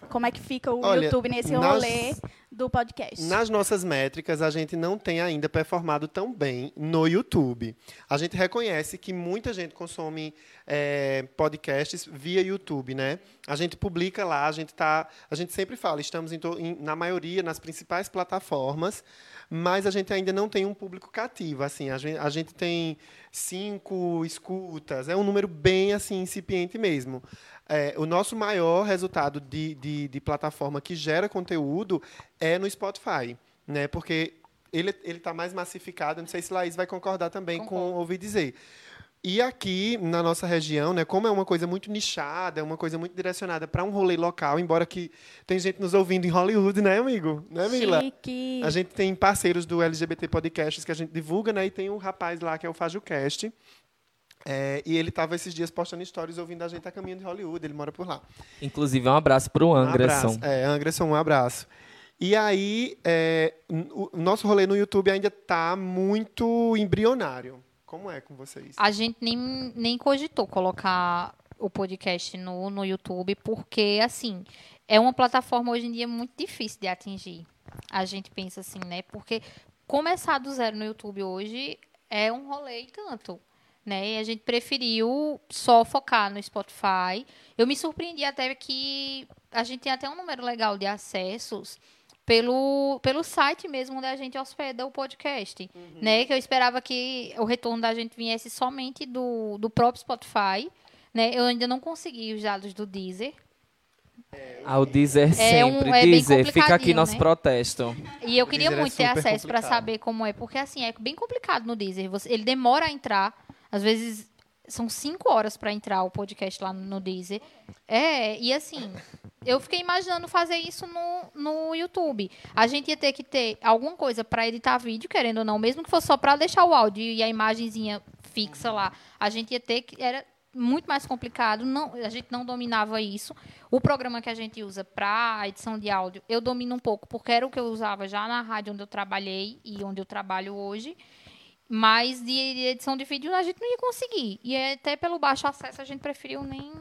Como é que fica o Olha, YouTube nesse nas- rolê do podcast? Nas nossas métricas, a gente não tem ainda performado tão bem no YouTube. A gente reconhece que muita gente consome é, podcasts via YouTube, né? A gente publica lá, a gente tá, a gente sempre fala, estamos em em- na maioria nas principais plataformas, mas a gente ainda não tem um público cativo. Assim, a gente, a gente tem cinco escutas, é um número bem assim incipiente mesmo. É, o nosso maior resultado de, de, de plataforma que gera conteúdo é no Spotify, né? Porque ele ele está mais massificado. Não sei se Laís vai concordar também com ouvir dizer. E aqui na nossa região, né, como é uma coisa muito nichada, é uma coisa muito direcionada para um rolê local, embora que tem gente nos ouvindo em Hollywood, né, amigo? Né, Mila? Chique. A gente tem parceiros do LGBT Podcasts que a gente divulga, né? E tem um rapaz lá que é o FajoCast. É, e ele estava esses dias postando stories ouvindo a gente a caminho de Hollywood, ele mora por lá. Inclusive, um abraço pro Um Anderson. abraço. É, Anderson, um abraço. E aí, é, o nosso rolê no YouTube ainda está muito embrionário. Como é com vocês? A gente nem, nem cogitou colocar o podcast no, no YouTube, porque, assim, é uma plataforma hoje em dia muito difícil de atingir. A gente pensa assim, né? Porque começar do zero no YouTube hoje é um rolê e tanto. Né? E a gente preferiu só focar no Spotify. Eu me surpreendi até que a gente tem até um número legal de acessos pelo, pelo site mesmo onde a gente hospeda o podcast, né? Que eu esperava que o retorno da gente viesse somente do, do próprio Spotify, né? Eu ainda não consegui os dados do Deezer. Ao Deezer É um- sempre. é bem Deezer, fica aqui nosso né? protesto. E eu queria é muito ter super acesso para saber como é, porque assim, é bem complicado no Deezer. Você- ele demora a entrar, às vezes são cinco horas para entrar o podcast lá no Deezer. É, e assim, eu fiquei imaginando fazer isso no, no YouTube. A gente ia ter que ter alguma coisa para editar vídeo, querendo ou não, mesmo que fosse só para deixar o áudio e a imagenzinha fixa lá. A gente ia ter que era muito mais complicado, não, a gente não dominava isso. O programa que a gente usa para edição de áudio, eu domino um pouco, porque era o que eu usava já na rádio onde eu trabalhei e onde eu trabalho hoje. Mas de edição de vídeo a gente não ia conseguir. E até pelo baixo acesso a gente preferiu nem,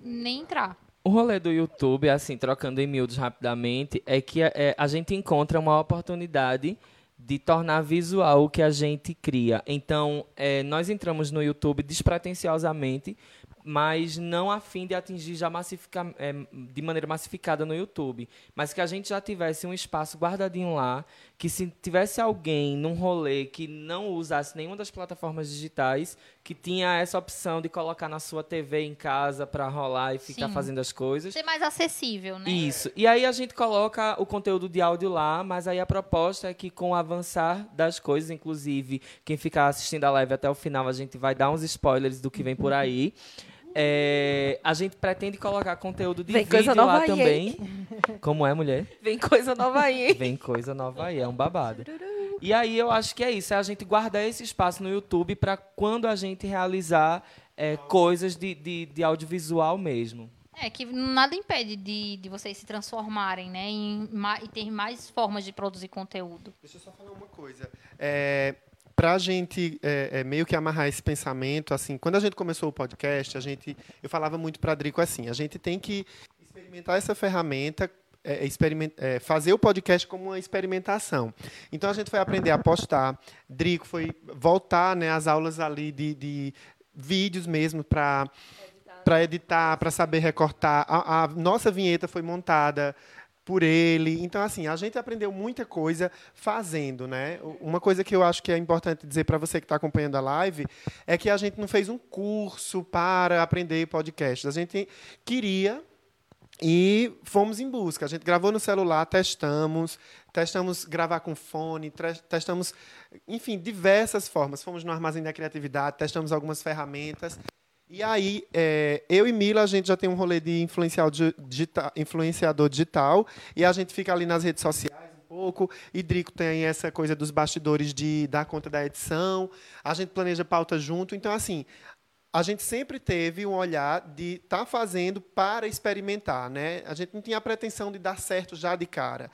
nem entrar. O rolê do YouTube, assim, trocando em miúdos rapidamente, é que é, a gente encontra uma oportunidade de tornar visual o que a gente cria. Então, é, nós entramos no YouTube despretensiosamente, mas não a fim de atingir já massifica, é, de maneira massificada no YouTube. Mas que a gente já tivesse um espaço guardadinho lá, que se tivesse alguém num rolê que não usasse nenhuma das plataformas digitais, que tinha essa opção de colocar na sua TV em casa para rolar e ficar Sim. fazendo as coisas. Ser mais acessível, né? Isso. E aí a gente coloca o conteúdo de áudio lá, mas aí a proposta é que com o avançar das coisas, inclusive quem ficar assistindo a live até o final, a gente vai dar uns spoilers do que vem por aí. É, a gente pretende colocar conteúdo de Vem vídeo coisa nova lá aí, também. Como é, mulher? Vem coisa nova aí, hein? Vem coisa nova aí, é um babado. E aí eu acho que é isso, é a gente guardar esse espaço no YouTube para quando a gente realizar é, coisas de, de, de audiovisual mesmo. É que nada impede de, de vocês se transformarem, né? Em, e ter mais formas de produzir conteúdo. Deixa eu só falar uma coisa. É, para a gente é, é, meio que amarrar esse pensamento, assim, quando a gente começou o podcast, a gente, eu falava muito para Drico assim, a gente tem que experimentar essa ferramenta, é, experiment, é, fazer o podcast como uma experimentação. Então a gente foi aprender a postar. Drico foi voltar, né, às aulas ali de, de vídeos mesmo para para editar, para saber recortar. A, a nossa vinheta foi montada por ele. Então, assim, a gente aprendeu muita coisa fazendo, né? Uma coisa que eu acho que é importante dizer para você que está acompanhando a live é que a gente não fez um curso para aprender podcast. A gente queria e fomos em busca. A gente gravou no celular, testamos, testamos gravar com fone, testamos, enfim, diversas formas. Fomos no Armazém da Criatividade, testamos algumas ferramentas. E aí, é, eu e Mila, a gente já tem um rolê de influencial di- digita- influenciador digital, e a gente fica ali nas redes sociais um pouco. E Drico tem essa coisa dos bastidores de dar conta da edição. A gente planeja pauta junto. Então, assim, a gente sempre teve um olhar de estar tá fazendo para experimentar, né? A gente não tinha a pretensão de dar certo já de cara.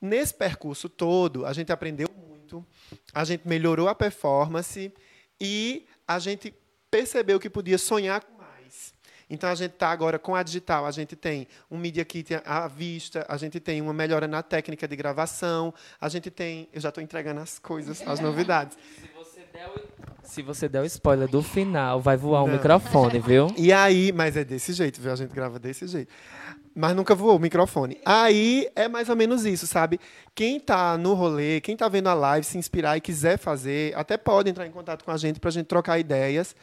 Nesse percurso todo, a gente aprendeu muito, a gente melhorou a performance e a gente percebeu que podia sonhar com mais. Então a gente está agora com a digital, a gente tem um Media Kit à vista, a gente tem uma melhora na técnica de gravação, a gente tem. Eu já estou entregando as coisas, as novidades. Se você der o spoiler do final, vai voar o Não. microfone, viu? E aí, mas é desse jeito, viu? A gente grava desse jeito. Mas nunca voou o microfone. Aí é mais ou menos isso, sabe? Quem tá no rolê, quem tá vendo a live, se inspirar e quiser fazer, até pode entrar em contato com a gente pra gente trocar ideias.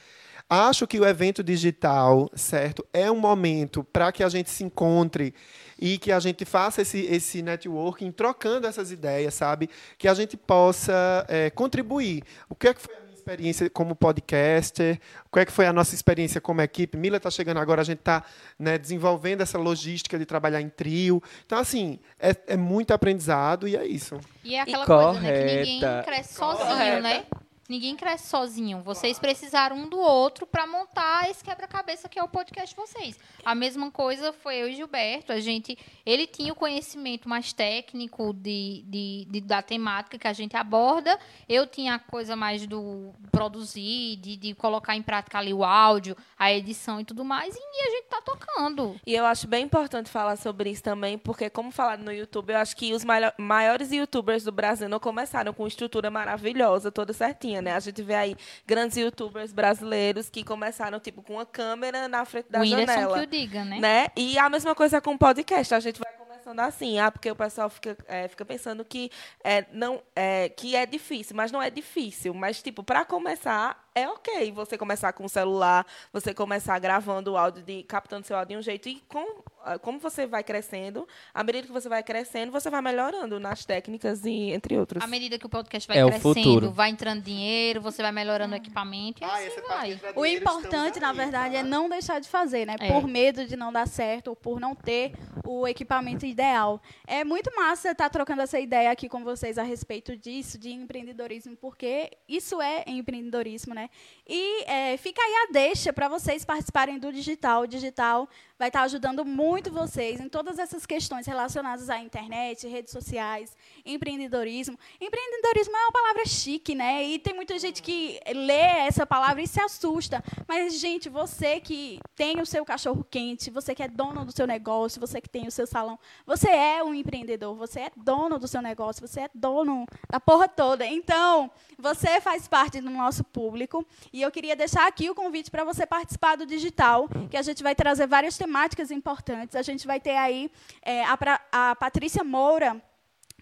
Acho que o evento digital, certo, é um momento para que a gente se encontre e que a gente faça esse, esse networking trocando essas ideias, sabe? Que a gente possa é, contribuir. O que é que foi a minha experiência como podcaster? O que é que foi a nossa experiência como equipe? Mila está chegando agora, a gente está né, desenvolvendo essa logística de trabalhar em trio. Então, assim, é, é muito aprendizado e é isso. E é aquela coisa, né? Que ninguém Correta. cresce sozinho, Correta. né? Ninguém cresce sozinho. Vocês precisaram um do outro para montar esse quebra-cabeça que é o podcast de vocês. A mesma coisa foi eu e Gilberto. A gente, ele tinha o conhecimento mais técnico de, de, de- da temática que a gente aborda. Eu tinha a coisa mais do produzir, de, de colocar em prática ali o áudio, a edição e tudo mais. E a gente tá tocando. E eu acho bem importante falar sobre isso também, porque, como falado no YouTube, eu acho que os maiores youtubers do Brasil não começaram com estrutura maravilhosa, toda certinha, né? A gente vê aí grandes youtubers brasileiros que começaram, tipo, com uma câmera na frente da O Whindersson janela. que o diga, né? E a mesma coisa com o podcast. A gente vai começando assim, ah, porque o pessoal fica, é, fica pensando que é, não, é, que é difícil, mas não é difícil. Mas, tipo, para começar, é ok você começar com o celular, você começar gravando o áudio, de, captando seu áudio de um jeito. E com, ah, como você vai crescendo, à medida que você vai crescendo, você vai melhorando nas técnicas e entre outros. À medida que o podcast vai É crescendo, vai entrando dinheiro, você vai melhorando o equipamento e assim vai. O importante, na verdade, é não deixar de fazer, né? É. Por medo de não dar certo ou por não ter o equipamento ideal. É muito massa estar trocando essa ideia aqui com vocês a respeito disso, de empreendedorismo, porque isso é empreendedorismo, né? E é, fica aí a deixa para vocês participarem do digital. O digital vai estar ajudando muito vocês em todas essas questões relacionadas à internet, redes sociais, empreendedorismo. Empreendedorismo é uma palavra chique, né? E tem muita gente que lê essa palavra e se assusta. Mas, gente, você que tem o seu cachorro quente, você que é dono do seu negócio, você que tem o seu salão, você é um empreendedor, você é dono do seu negócio, você é dono da porra toda. Então, você faz parte do nosso público e eu queria deixar aqui o convite para você participar do digital, que a gente vai trazer várias temáticas importantes. A gente vai ter aí é, a, pra- a Patrícia Moura,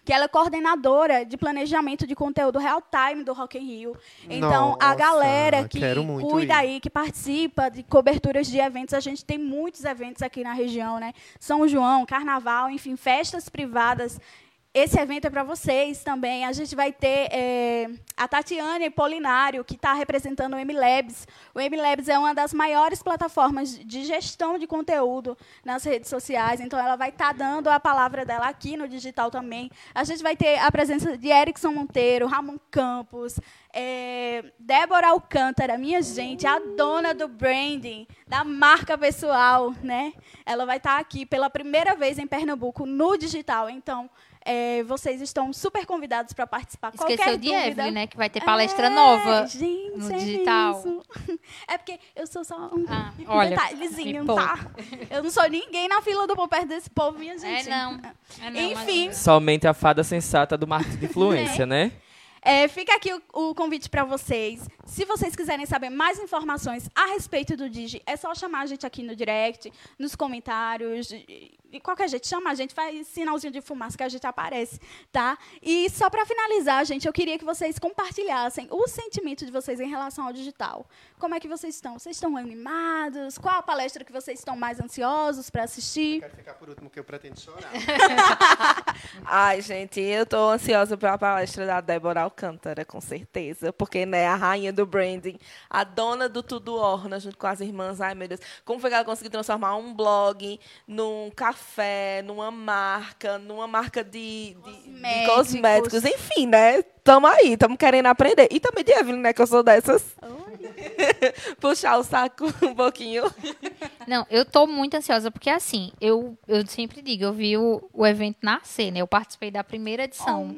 que ela é coordenadora de planejamento de conteúdo real time do Rock in Rio. Então, a Nossa, galera que cuida ir. aí, que participa de coberturas de eventos, a gente tem muitos eventos aqui na região, né? São João, Carnaval, enfim, festas privadas. Esse evento é para vocês também. A gente vai ter é, a Tatiane Polinário, que está representando o MLabs. O MLabs é uma das maiores plataformas de gestão de conteúdo nas redes sociais. Então, ela vai estar dando a palavra dela aqui no digital também. A gente vai ter a presença de Erickson Monteiro, Ramon Campos, é, Débora Alcântara, minha gente, a dona do branding, da marca pessoal, né? Ela vai estar aqui pela primeira vez em Pernambuco no digital. Então, é, vocês estão super convidados para participar. Esqueceu Qualquer de dúvida, Evelyn, né? Que vai ter palestra É, nova gente, no é digital. isso. É porque eu sou só um, um Ah, olha, detalhezinho, poupe. tá? Eu não sou ninguém na fila do pão perto desse povo, minha gente. É, não. É, não, Enfim, Somente a fada sensata do marketing de influência, né? É, fica aqui o, o convite para vocês. Se vocês quiserem saber mais informações a respeito do Digi, é só chamar a gente aqui no direct, nos comentários, de, de qualquer jeito. Chama a gente, faz sinalzinho de fumaça que a gente aparece, tá? E só para finalizar, gente, eu queria que vocês compartilhassem o sentimento de vocês em relação ao digital. Como é que vocês estão? Vocês estão animados? Qual a palestra que vocês estão mais ansiosos para assistir? Quero ficar por último, que eu pretendo chorar. Ai, gente, eu tô ansiosa pela palestra da Débora Alcântara, com certeza. Porque, né, a rainha do branding, a dona do Tudo Orna, junto com as irmãs. Ai, meu Deus. Como foi que ela conseguiu transformar um blog num café, numa marca, numa marca de, de, de cosméticos. Enfim, né? Tamo aí, tamo querendo aprender. E também de Evelyn, né, que eu sou dessas. Puxar o saco um pouquinho. Não, eu tô muito ansiosa, porque assim, eu, eu sempre digo, eu vi o, o evento nascer, né? Eu participei da primeira edição.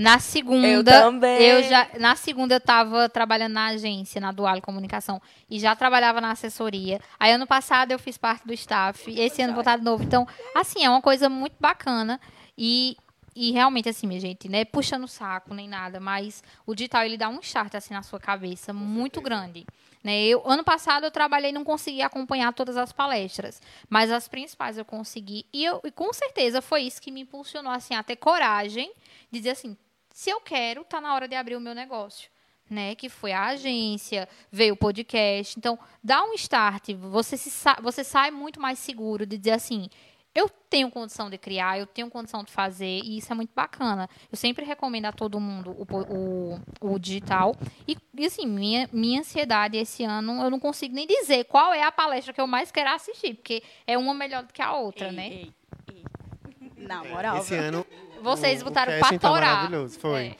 Na segunda, Eu também. eu já, na segunda eu estava trabalhando na agência, na Dual Comunicação, e já trabalhava na assessoria. Aí ano passado eu fiz parte do staff, esse ano vou estar de novo. Então, assim, é uma coisa muito bacana e e realmente assim, minha gente, né, puxando o saco nem nada, mas o digital ele dá um start assim na sua cabeça muito grande. Né? Eu, ano passado eu trabalhei e não consegui acompanhar todas as palestras, mas as principais eu consegui. E, eu, e com certeza foi isso que me impulsionou assim, a ter coragem de dizer assim: se eu quero, tá na hora de abrir o meu negócio. Né, que foi a agência, veio o podcast. Então, dá um start, você, se sa você sai muito mais seguro de dizer assim: eu tenho condição de criar, eu tenho condição de fazer, e isso é muito bacana. Eu sempre recomendo a todo mundo o, o, o digital. E, e, assim, minha, minha ansiedade esse ano, eu não consigo nem dizer qual é a palestra que eu mais quero assistir, porque é uma melhor do que a outra, né? Na moral. Esse ano. Vocês o- botaram o pra tá torar. maravilhoso, foi.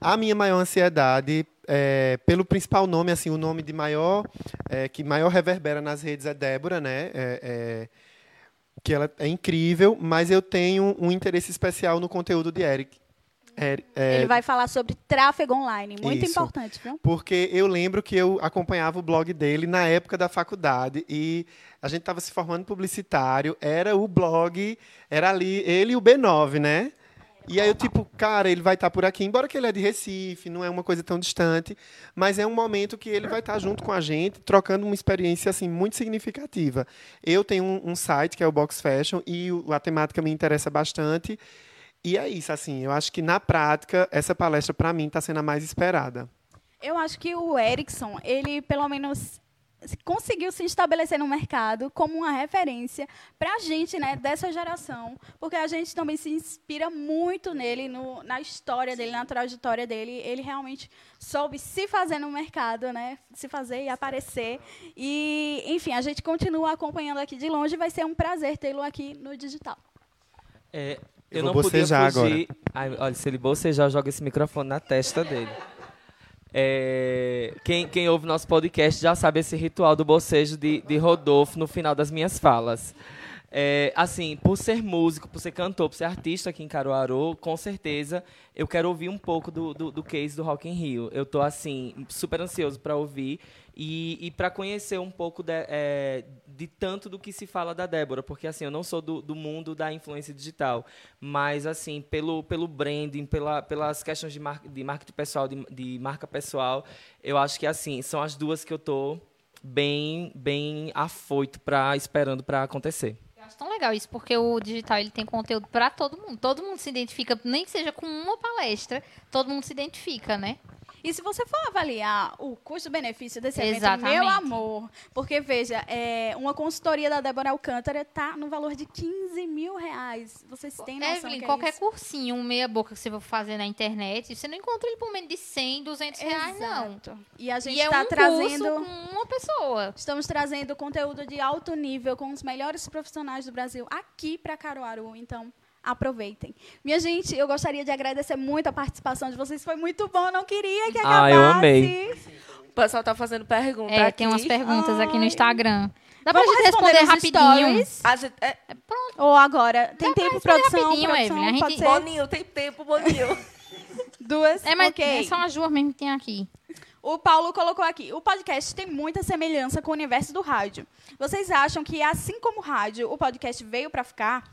A minha maior ansiedade, é, pelo principal nome, assim, o nome de maior, é, que maior reverbera nas redes é Débora, né? É, é, que ela é incrível, mas eu tenho um interesse especial no conteúdo de Eric. Eri- é, Ele vai falar sobre tráfego online, muito Isso. importante, viu? porque eu lembro que eu acompanhava o blog dele na época da faculdade e a gente estava se formando publicitário, era o blog, era ali, ele e o B9, né? E aí eu, tipo, cara, ele vai estar por aqui, embora que ele é de Recife, não é uma coisa tão distante, mas é um momento que ele vai estar junto com a gente, trocando uma experiência, assim, muito significativa. Eu tenho um, um site, que é o Box Fashion, e o- a temática me interessa bastante, e é isso, assim, eu acho que na prática, essa palestra, para mim, está sendo a mais esperada. Eu acho que o Erickson, ele pelo menos conseguiu se estabelecer no mercado como uma referência para a gente, né, dessa geração, porque a gente também se inspira muito nele, no- na história dele, na trajetória dele. Ele realmente soube se fazer no mercado, né, se fazer e aparecer. E, enfim, a gente continua acompanhando aqui de longe. Vai ser um prazer tê-lo aqui no digital. É, Eu eu, vou não podia bocejar fugir. Ai, olha, se ele bocejar, eu jogo esse microfone na testa dele. É, quem, quem ouve nosso podcast já sabe esse ritual do bocejo de, de Rodolfo no final das minhas falas. É, assim, por ser músico, por ser cantor, por ser artista aqui em Caruaru, com certeza eu quero ouvir um pouco do, do, do case do Rock in Rio. Eu tô assim super ansioso para ouvir e, e para conhecer um pouco de, é, de tanto do que se fala da Débora, porque assim eu não sou do, do mundo da influência digital, mas assim pelo pelo branding, pela, pelas questões de, mar, de marketing pessoal, de, de marca pessoal, eu acho que assim são as duas que eu tô bem bem afoito para esperando para acontecer. Eu acho tão legal isso, porque o digital ele tem conteúdo para todo mundo. Todo mundo se identifica, nem que seja com uma palestra, todo mundo se identifica, né? E se você for avaliar o custo-benefício desse evento, Exatamente. meu amor, porque veja, é, uma consultoria da Débora Alcântara está no valor de 15 mil reais. Vocês têm noção Evelyn, que é qualquer isso? cursinho, um meia boca que você for fazer na internet, você não encontra ele por menos de 100, 200 reais, não. E a gente E é está um trazendo uma pessoa. Estamos trazendo conteúdo de alto nível com os melhores profissionais do Brasil aqui para Caruaru. Então, aproveitem. Minha gente, eu gostaria de agradecer muito a participação de vocês. Foi muito bom. Não queria que acabasse. Ah, eu amei. O pessoal tá fazendo pergunta É, aqui. tem umas perguntas aqui no Ai. Instagram. Dá pra Vamos gente responder, responder rapidinho. gente, é, Ou agora? Tem Dá pra tempo, responder produção? rapidinho, produção Evelyn. A pode gente- ser? Boninho, tem tempo, Boninho. Duas? É, mas ok. é só as duas mesmo que tem aqui. O Paulo colocou aqui. O podcast tem muita semelhança com o universo do rádio. Vocês acham que, assim como o rádio, o podcast veio para ficar?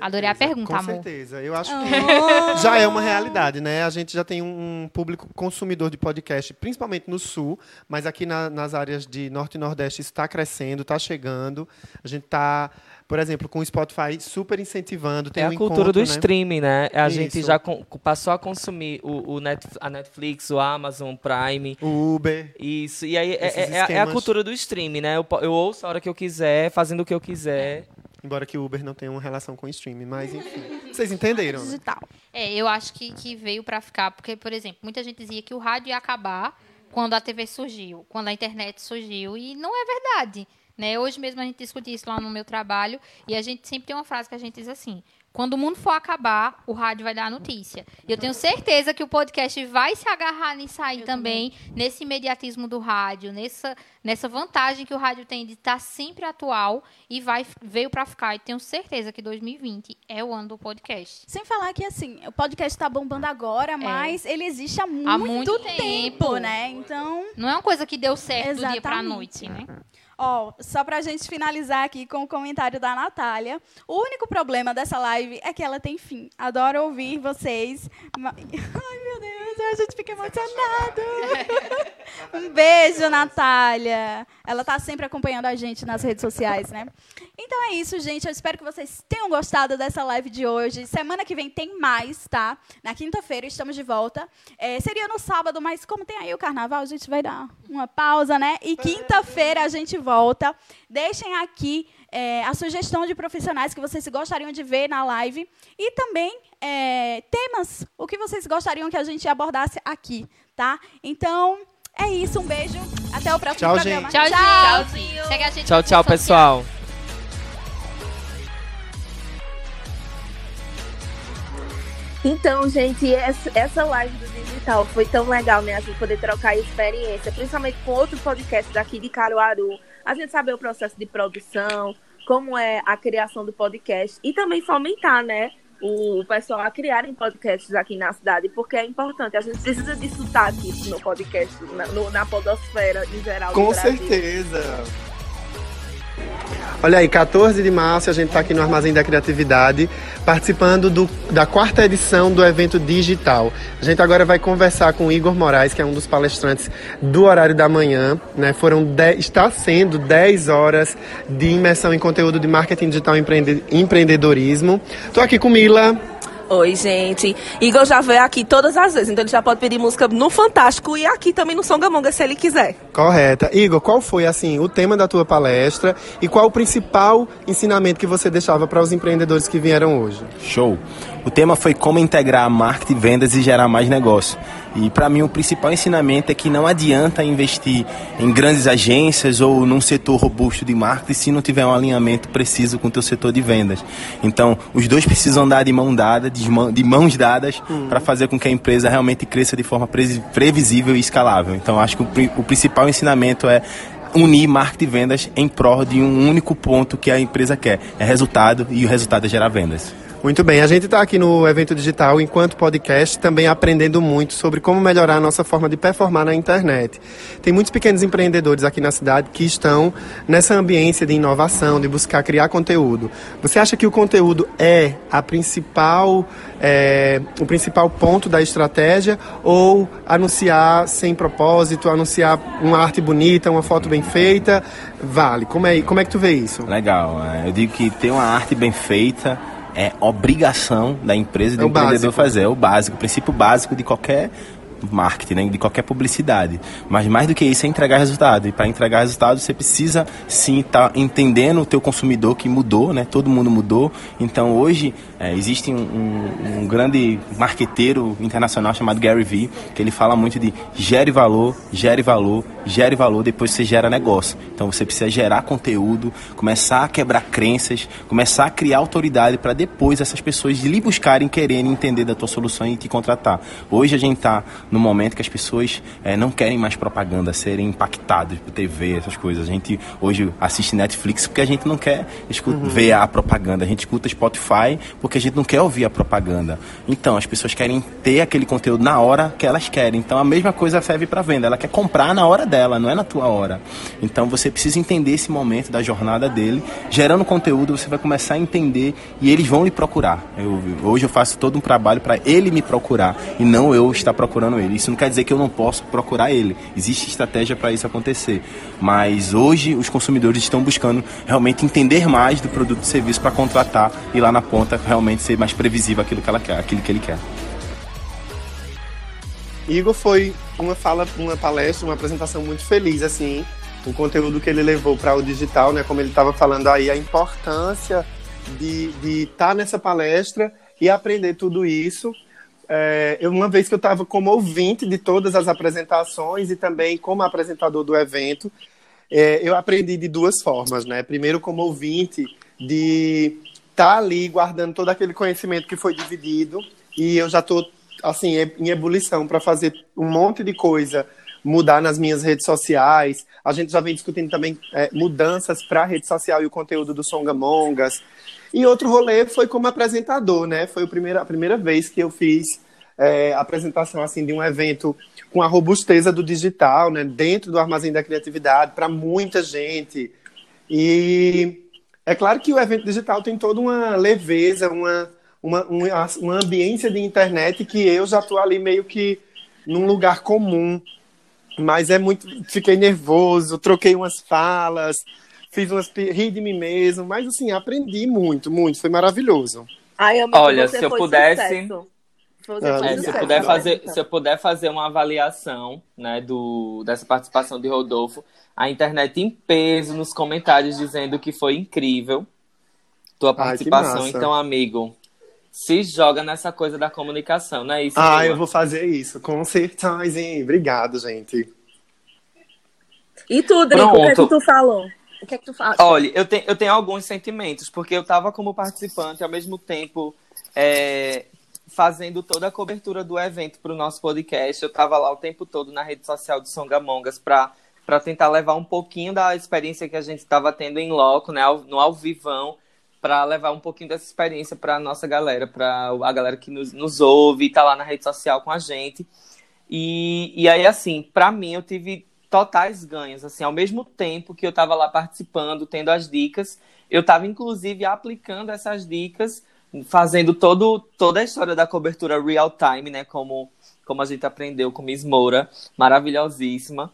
Adorei a pergunta, Com amor. certeza. Eu acho Oh. que já é uma realidade, né? A gente já tem um público consumidor de podcast, principalmente no Sul, mas aqui na- nas áreas de Norte e Nordeste está crescendo, está chegando. A gente está, por exemplo, com o Spotify super incentivando. Tem é um a cultura encontro, do né? streaming, né? A gente Isso. já com- passou a consumir o, o Net- a Netflix, o Amazon Prime. O Uber. Isso. E aí é, é- é a- cultura do streaming, né? Eu, eu ouço a hora que eu quiser, fazendo o que eu quiser. Embora que o Uber não tenha uma relação com o streaming, mas enfim. Vocês entenderam? né? Digital. É, eu acho que, que veio pra ficar, porque, por exemplo, muita gente dizia que o rádio ia acabar quando a TV surgiu, quando a internet surgiu, e não é verdade. Né? Hoje mesmo a gente discute isso lá no meu trabalho, e a gente sempre tem uma frase que a gente diz assim: quando o mundo for acabar, o rádio vai dar a notícia. E eu tenho certeza que o podcast vai se agarrar nisso aí também, nesse imediatismo do rádio, nessa, nessa vantagem que o rádio tem de estar sempre atual e vai veio pra ficar. E tenho certeza que 2020 é o ano do podcast. Sem falar que, assim, o podcast tá bombando agora, mas ele existe há muito, Há muito tempo, tempo. né? Então. Não é uma coisa que deu certo do dia pra Exatamente. noite, né? Ó, só pra gente finalizar aqui com o comentário da Natália. O único problema dessa live é que ela tem fim. Adoro ouvir vocês. Ai, meu Deus, a gente fica emocionado. um beijo, Natália. Ela tá sempre acompanhando a gente nas redes sociais, né? Então é isso, gente. Eu espero que vocês tenham gostado dessa live de hoje. Semana que vem tem mais, tá? Na quinta-feira estamos de volta. É, seria no sábado, mas como tem aí o carnaval, a gente vai dar uma pausa, né? E quinta-feira a gente volta. Deixem aqui é, a sugestão de profissionais que vocês gostariam de ver na live. E também é, temas, o que vocês gostariam que a gente abordasse aqui, tá? Então, é isso. Um beijo. Até o próximo Tchau, programa. gente. Tchau, gente. Segue a gente Tchau, tchau, pessoal. Então, gente, essa, essa live do digital foi tão legal, né? A gente poder trocar experiência, principalmente com outros podcasts daqui de Caruaru. A gente saber o processo de produção, como é a criação do podcast e também fomentar, né? O pessoal a criarem podcasts aqui na cidade, porque é importante. A gente precisa de sotaque no podcast, na, no- na podosfera em geral. Com certeza. Olha aí, 14 de março, a gente está aqui no Armazém da Criatividade, participando do- da quarta edição do evento digital. A gente agora vai conversar com o Igor Moraes, que é um dos palestrantes do horário da manhã. Né? Foram está sendo 10 horas de imersão em conteúdo de marketing digital e empreende- empreendedorismo. Estou aqui com Mila. Oi, gente. Igor já veio aqui todas as vezes, então ele já pode pedir música no Fantástico e aqui também no Songamonga, se ele quiser. Correta. Igor, qual foi assim o tema da tua palestra e qual o principal ensinamento que você deixava para os empreendedores que vieram hoje? Show. O tema foi como integrar marketing, vendas e gerar mais negócio. E para mim o principal ensinamento é que não adianta investir em grandes agências ou num setor robusto de marketing se não tiver um alinhamento preciso com o teu setor de vendas. Então, os dois precisam andar de mão dada, de mão- de mãos dadas, para fazer com que a empresa realmente cresça de forma previsível e escalável. Então, acho que o, o principal ensinamento é unir marketing e vendas em prol de um único ponto que a empresa quer. É resultado e o resultado é gerar vendas. Muito bem, a gente está aqui no evento digital enquanto podcast, também aprendendo muito sobre como melhorar a nossa forma de performar na internet. Tem muitos pequenos empreendedores aqui na cidade que estão nessa ambiência de inovação, de buscar criar conteúdo. Você acha que o conteúdo é a principal, é, o principal ponto da estratégia ou anunciar sem propósito, anunciar uma arte bonita, uma foto bem feita, vale? Como é, como é que tu vê isso? Legal. é, Eu digo que ter uma arte bem feita é obrigação da empresa e do É empreendedor básico. fazer. É o básico, o princípio básico de qualquer marketing, né, de qualquer publicidade. Mas mais do que isso é entregar resultado. E para entregar resultado você precisa sim estar entendendo o teu consumidor que mudou, né? Todo mundo mudou. Então hoje é, existe um, um- um grande marqueteiro internacional chamado Gary Vee que ele fala muito de gere valor, gere valor, gere valor, depois você gera negócio. Então você precisa gerar conteúdo, começar a quebrar crenças, começar a criar autoridade para depois essas pessoas lhe buscarem, quererem entender da tua solução e te contratar. Hoje a gente está no momento que as pessoas é, não querem mais propaganda, serem impactadas por TV, essas coisas. A gente hoje assiste Netflix porque a gente não quer escuta, uhum. ver a propaganda, a gente escuta Spotify porque a gente não quer ouvir a propaganda. Então, as pessoas querem ter aquele conteúdo na hora que elas querem. Então, a mesma coisa serve para venda. Ela quer comprar na hora dela, não é na tua hora. Então, você precisa entender esse momento da jornada dele. Gerando conteúdo, você vai começar a entender e eles vão lhe procurar. Eu, hoje eu faço todo um trabalho para ele me procurar e não eu estar procurando ele. Isso não quer dizer que eu não posso procurar ele. Existe estratégia para isso acontecer. Mas hoje os consumidores estão buscando realmente entender mais do produto e serviço para contratar e lá na ponta realmente ser mais previsível aquilo que ela quer, aquilo que ele quer. Igor foi uma fala, uma palestra, uma apresentação muito feliz, assim, o conteúdo que ele levou para o digital, né? Como ele estava falando aí, a importância de estar tá nessa palestra e aprender tudo isso. É, uma vez que eu estava como ouvinte de todas as apresentações e também como apresentador do evento, é, eu aprendi de duas formas, né? Primeiro, como ouvinte, de estar tá ali guardando todo aquele conhecimento que foi dividido e eu já estou assim em ebulição para fazer um monte de coisa mudar nas minhas redes sociais. A gente já vem discutindo também é, mudanças para a rede social e o conteúdo do Songamongas. E outro rolê foi como apresentador, né? Foi a primeira, a primeira vez que eu fiz é, apresentação assim de um evento com a robusteza do digital, né? Dentro do armazém da criatividade para muita gente. E é claro que o evento digital tem toda uma leveza, uma, uma, uma, uma ambiência de internet que eu já estou ali meio que num lugar comum. Mas é muito. Fiquei nervoso, troquei umas falas, fiz umas. ri de mim mesmo, mas assim, aprendi muito, muito. Foi maravilhoso. Ai, Olha, você se eu foi pudesse. Ah, É, se, eu puder fazer, se eu puder fazer uma avaliação né, do, dessa participação de Rodolfo, a internet em peso nos comentários dizendo que foi incrível tua Ai, participação. massa. então, amigo, se joga nessa coisa da comunicação, não é isso? Ah, eu vou fazer isso, com certeza. hein? Obrigado, gente. E tu, Drico, o que, é que tu falou? O que é que tu fala? Olha, eu, tenho eu tenho alguns sentimentos, porque eu estava como participante ao mesmo tempo é, fazendo toda a cobertura do evento para o nosso podcast. Eu estava lá o tempo todo na rede social do Songamongas para para tentar levar um pouquinho da experiência que a gente estava tendo em loco, né, no ao vivão, para levar um pouquinho dessa experiência para nossa galera, para a galera que nos, nos ouve e tá lá na rede social com a gente. E, e aí, assim, para mim, eu tive totais ganhos. Assim, ao mesmo tempo que eu estava lá participando, tendo as dicas, eu estava, inclusive, aplicando essas dicas, fazendo todo, toda a história da cobertura real time, né? Como, como a gente aprendeu com Miss Moura, maravilhosíssima.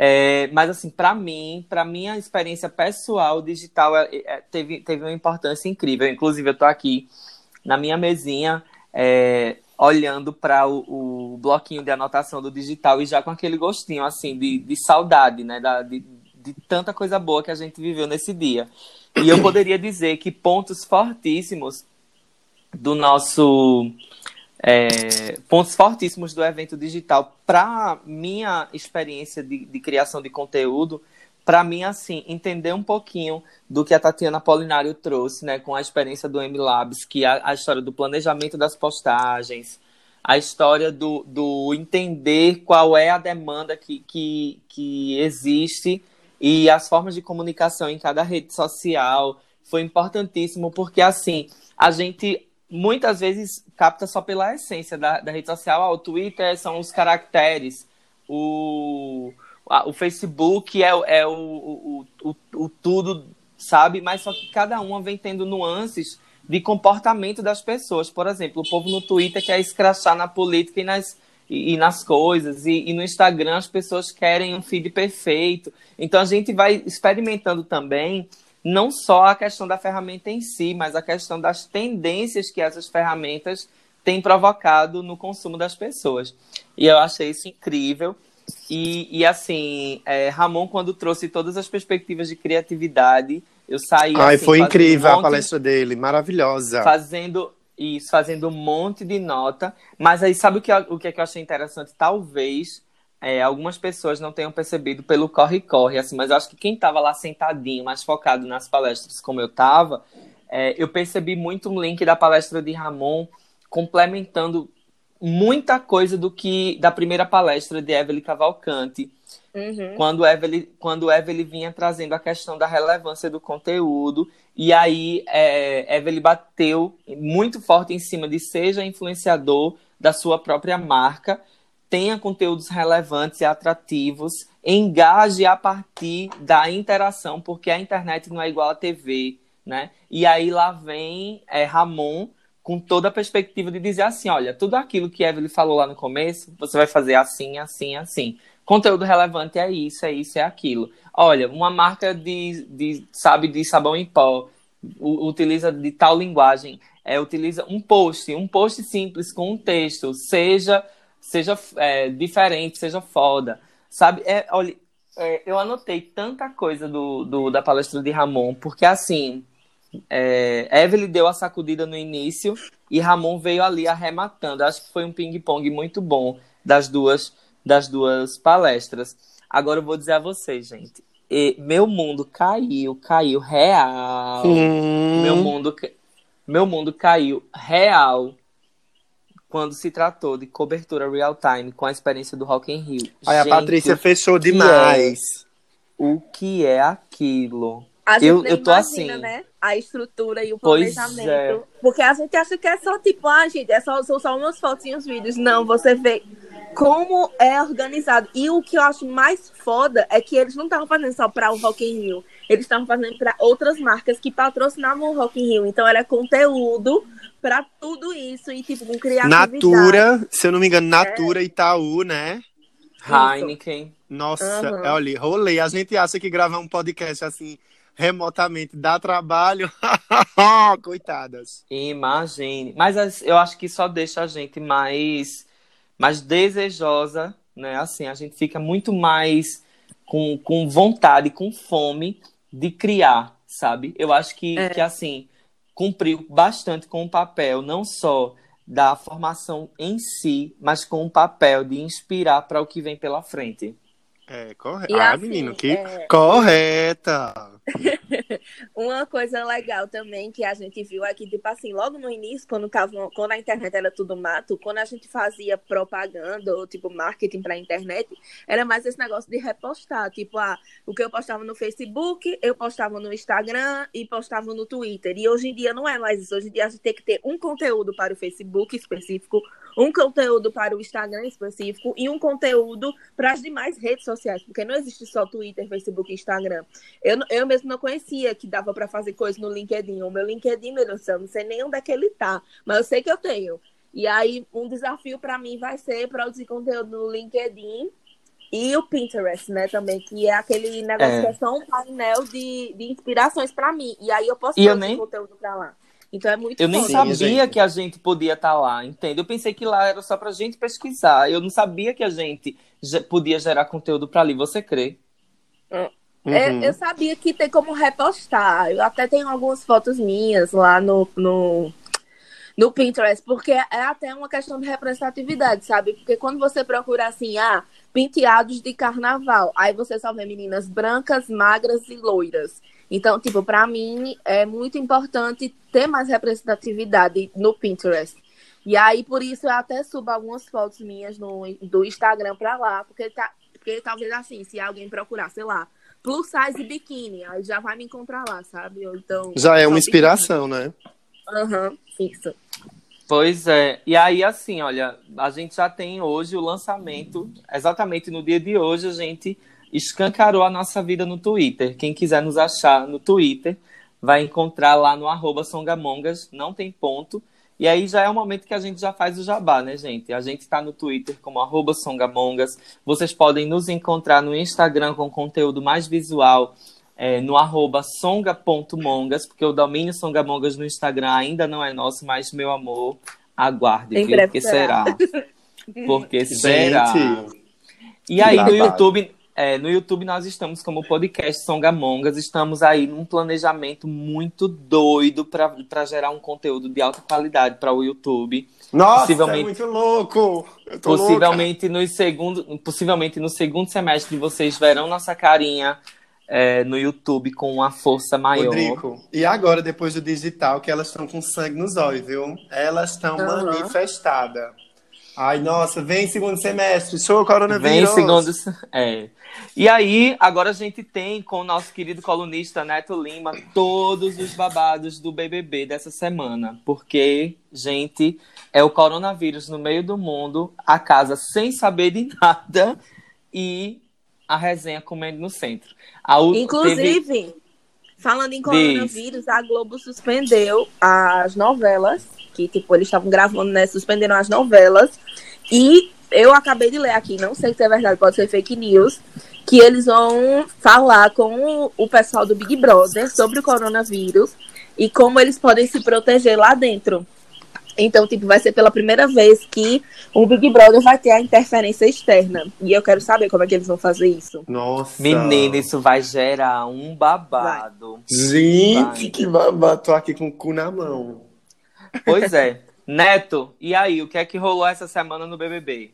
É, mas assim, para mim, para minha experiência pessoal, digital é- é- teve, teve uma importância incrível. Inclusive, eu tô aqui na minha mesinha, é, olhando para o, o bloquinho de anotação do digital e já com aquele gostinho assim de, de saudade, né? Da, de, de tanta coisa boa que a gente viveu nesse dia. E eu poderia dizer que pontos fortíssimos do nosso é, pontos fortíssimos do evento digital para minha experiência de, de criação de conteúdo para mim assim entender um pouquinho do que a Tatiana Polinário trouxe né com a experiência do M Labs que é a, a história do planejamento das postagens a história do, do entender qual é a demanda que, que, que existe e as formas de comunicação em cada rede social foi importantíssimo porque assim a gente muitas vezes capta só pela essência da, da rede social. Ah, o Twitter são os caracteres, o, a- o Facebook é, o- é o, o, o, o tudo, sabe? Mas só que cada uma vem tendo nuances de comportamento das pessoas. Por exemplo, o povo no Twitter quer escrachar na política e nas, e, e nas coisas, e, e no Instagram as pessoas querem um feed perfeito. Então a gente vai experimentando também não só a questão da ferramenta em si, mas a questão das tendências que essas ferramentas têm provocado no consumo das pessoas. E eu achei isso incrível. E, e assim, é, Ramon, quando trouxe todas as perspectivas de criatividade, eu saí. Ai, assim, foi incrível um a monte- palestra dele, maravilhosa. fazendo isso, fazendo um monte de nota. Mas aí, sabe o que, eu- o que, é que eu achei interessante? Talvez é, algumas pessoas não tenham percebido pelo corre-corre, assim, mas eu acho que quem estava lá sentadinho, mais focado nas palestras, como eu estava, eu percebi muito um link da palestra de Ramon complementando muita coisa do que da primeira palestra de Evelyn Cavalcante, Uhum. quando Evelyn, quando Evelyn vinha trazendo a questão da relevância do conteúdo, e aí é, Evelyn bateu muito forte em cima de seja influenciador da sua própria marca, tenha conteúdos relevantes e atrativos, engaje a partir da interação, porque a internet não é igual à TV, né? E aí lá vem é, Ramon com toda a perspectiva de dizer assim, olha, tudo aquilo que Evelyn falou lá no começo, você vai fazer assim, assim, assim. Conteúdo relevante é isso, é isso, é aquilo. Olha, uma marca de, de sabe, de sabão em pó utiliza de tal linguagem, é, utiliza um post, um post simples com um texto, seja seja é, diferente, seja foda, sabe? É, olha, é, eu anotei tanta coisa do, do- da palestra de Ramon, porque assim, é, Evelyn deu a sacudida no início e Ramon veio ali arrematando. Acho que foi um ping-pong muito bom das duas, das duas palestras. Agora eu vou dizer a vocês, gente. e- meu mundo caiu, caiu real. Hum. Meu mundo, meu mundo caiu real quando se tratou de cobertura real time com a experiência do Rock in Rio. Aí a Gente, Patrícia o fechou que demais. é- o que é aquilo? A gente eu, nem eu tô imagina, assim. né? A estrutura e o Pois planejamento. é. Porque a gente acha que é só tipo, ah, gente, é só, são só umas fotos e uns vídeos. Não, você vê como é organizado. E o que eu acho mais foda é que eles não estavam fazendo só para o Rock in Rio. Eles estavam fazendo para outras marcas que patrocinavam o Rock in Rio. Então era conteúdo para tudo isso e tipo com criatividade. Natura, se eu não me engano, É. Natura Itaú, né? Heineken. Nossa, Aham. olha, rolê. A gente acha que gravar um podcast assim remotamente dá trabalho. Coitadas. Imagine. Mas as- eu acho que só deixa a gente mais, mais desejosa, né? Assim, a gente fica muito mais com, com vontade, com fome de criar, sabe? Eu acho que, É. que assim, cumpriu bastante com o papel, não só da formação em si, mas com o papel de inspirar para o que vem pela frente. É, correto. Ah, assim, menino, que é- correta. Uma coisa legal também que a gente viu aqui, tipo assim, logo no início, quando, tava, quando a internet era tudo mato, quando a gente fazia propaganda ou tipo marketing pra internet, era mais esse negócio de repostar. Tipo, ah, o que eu postava no Facebook, eu postava no Instagram e postava no Twitter. E hoje em dia não é mais isso. Hoje em dia a gente tem que ter um conteúdo para o Facebook específico, um conteúdo para o Instagram específico e um conteúdo para as demais redes sociais, porque não existe só Twitter, Facebook e Instagram. Eu, eu mesmo não conhecia que dava para fazer coisa no LinkedIn. O meu LinkedIn, meu Deus do céu, eu não sei nem onde é que ele tá, mas eu sei que eu tenho. E aí, um desafio para mim vai ser produzir conteúdo no LinkedIn e o Pinterest, né, também, que é aquele negócio É. que é só um painel de, de inspirações para mim. E aí eu posso E eu produzir nem- conteúdo para lá. Então é muito Eu nem foda. sabia que a gente podia estar lá, entende? Eu pensei que lá era só pra gente pesquisar. Eu não sabia que a gente ge- podia gerar conteúdo pra ali. Você crê? É, Uhum. eu sabia que tem como repostar. Eu até tenho algumas fotos minhas lá no, no, no Pinterest, porque é até uma questão de representatividade, sabe? Porque quando você procura assim, ah, penteados de carnaval, aí você só vê meninas brancas, magras e loiras. Então, tipo, pra mim é muito importante ter mais representatividade no Pinterest. E aí, por isso, eu até subo algumas fotos minhas no, do Instagram pra lá, porque, tá, porque talvez assim, se alguém procurar, sei lá, plus size biquíni, aí já vai me encontrar lá, sabe? Ou então. Já é uma inspiração, né? biquíni. Aham, isso. Pois é. E aí, assim, olha, a gente já tem hoje o lançamento. Exatamente no dia de hoje, a gente escancarou a nossa vida no Twitter. Quem quiser nos achar no Twitter, vai encontrar lá no arroba Songamongas, não tem ponto. E aí já é o momento que a gente já faz o jabá, né, gente? A gente está no Twitter como arroba Songamongas. Vocês podem nos encontrar no Instagram com conteúdo mais visual, é, no arroba songa.mongas, porque o domínio Songamongas no Instagram ainda não é nosso, mas, meu amor, aguarde, Em Porque será. será. Porque será. E aí, no. YouTube, é, no YouTube nós estamos como podcast Songamongas, estamos aí num planejamento muito doido para gerar um conteúdo de alta qualidade para o YouTube. Nossa, Possivelmente- é muito louco. Eu tô louca. Possivelmente no segundo, possivelmente no segundo semestre vocês verão nossa carinha é, no YouTube com uma força maior. Rodrigo, e agora, depois do digital, que elas estão com sangue nos olhos, viu? Elas estão Aham. manifestadas. Ai, nossa, vem segundo semestre, show Vem coronavírus. segundo. É. E aí, agora a gente tem com o nosso querido colunista Neto Lima todos os babados do BBB dessa semana. Porque, gente, é o coronavírus no meio do mundo, a casa sem saber de nada e a resenha comendo no centro. A u- Inclusive, teve- falando em coronavírus, a Globo suspendeu as novelas, que tipo, eles estavam gravando, né? Suspenderam as novelas. E eu acabei de ler aqui, não sei se é verdade, pode ser fake news, que eles vão falar com o pessoal do Big Brother sobre o coronavírus e como eles podem se proteger lá dentro. Então, tipo, vai ser pela primeira vez que o Big Brother vai ter a interferência externa. E eu quero saber como é que eles vão fazer isso. Nossa. Menina, isso vai gerar um babado. Gente, Vai. que babado. Tô aqui com o cu na mão. Pois é. Neto, e aí, o que é que rolou essa semana no BBB?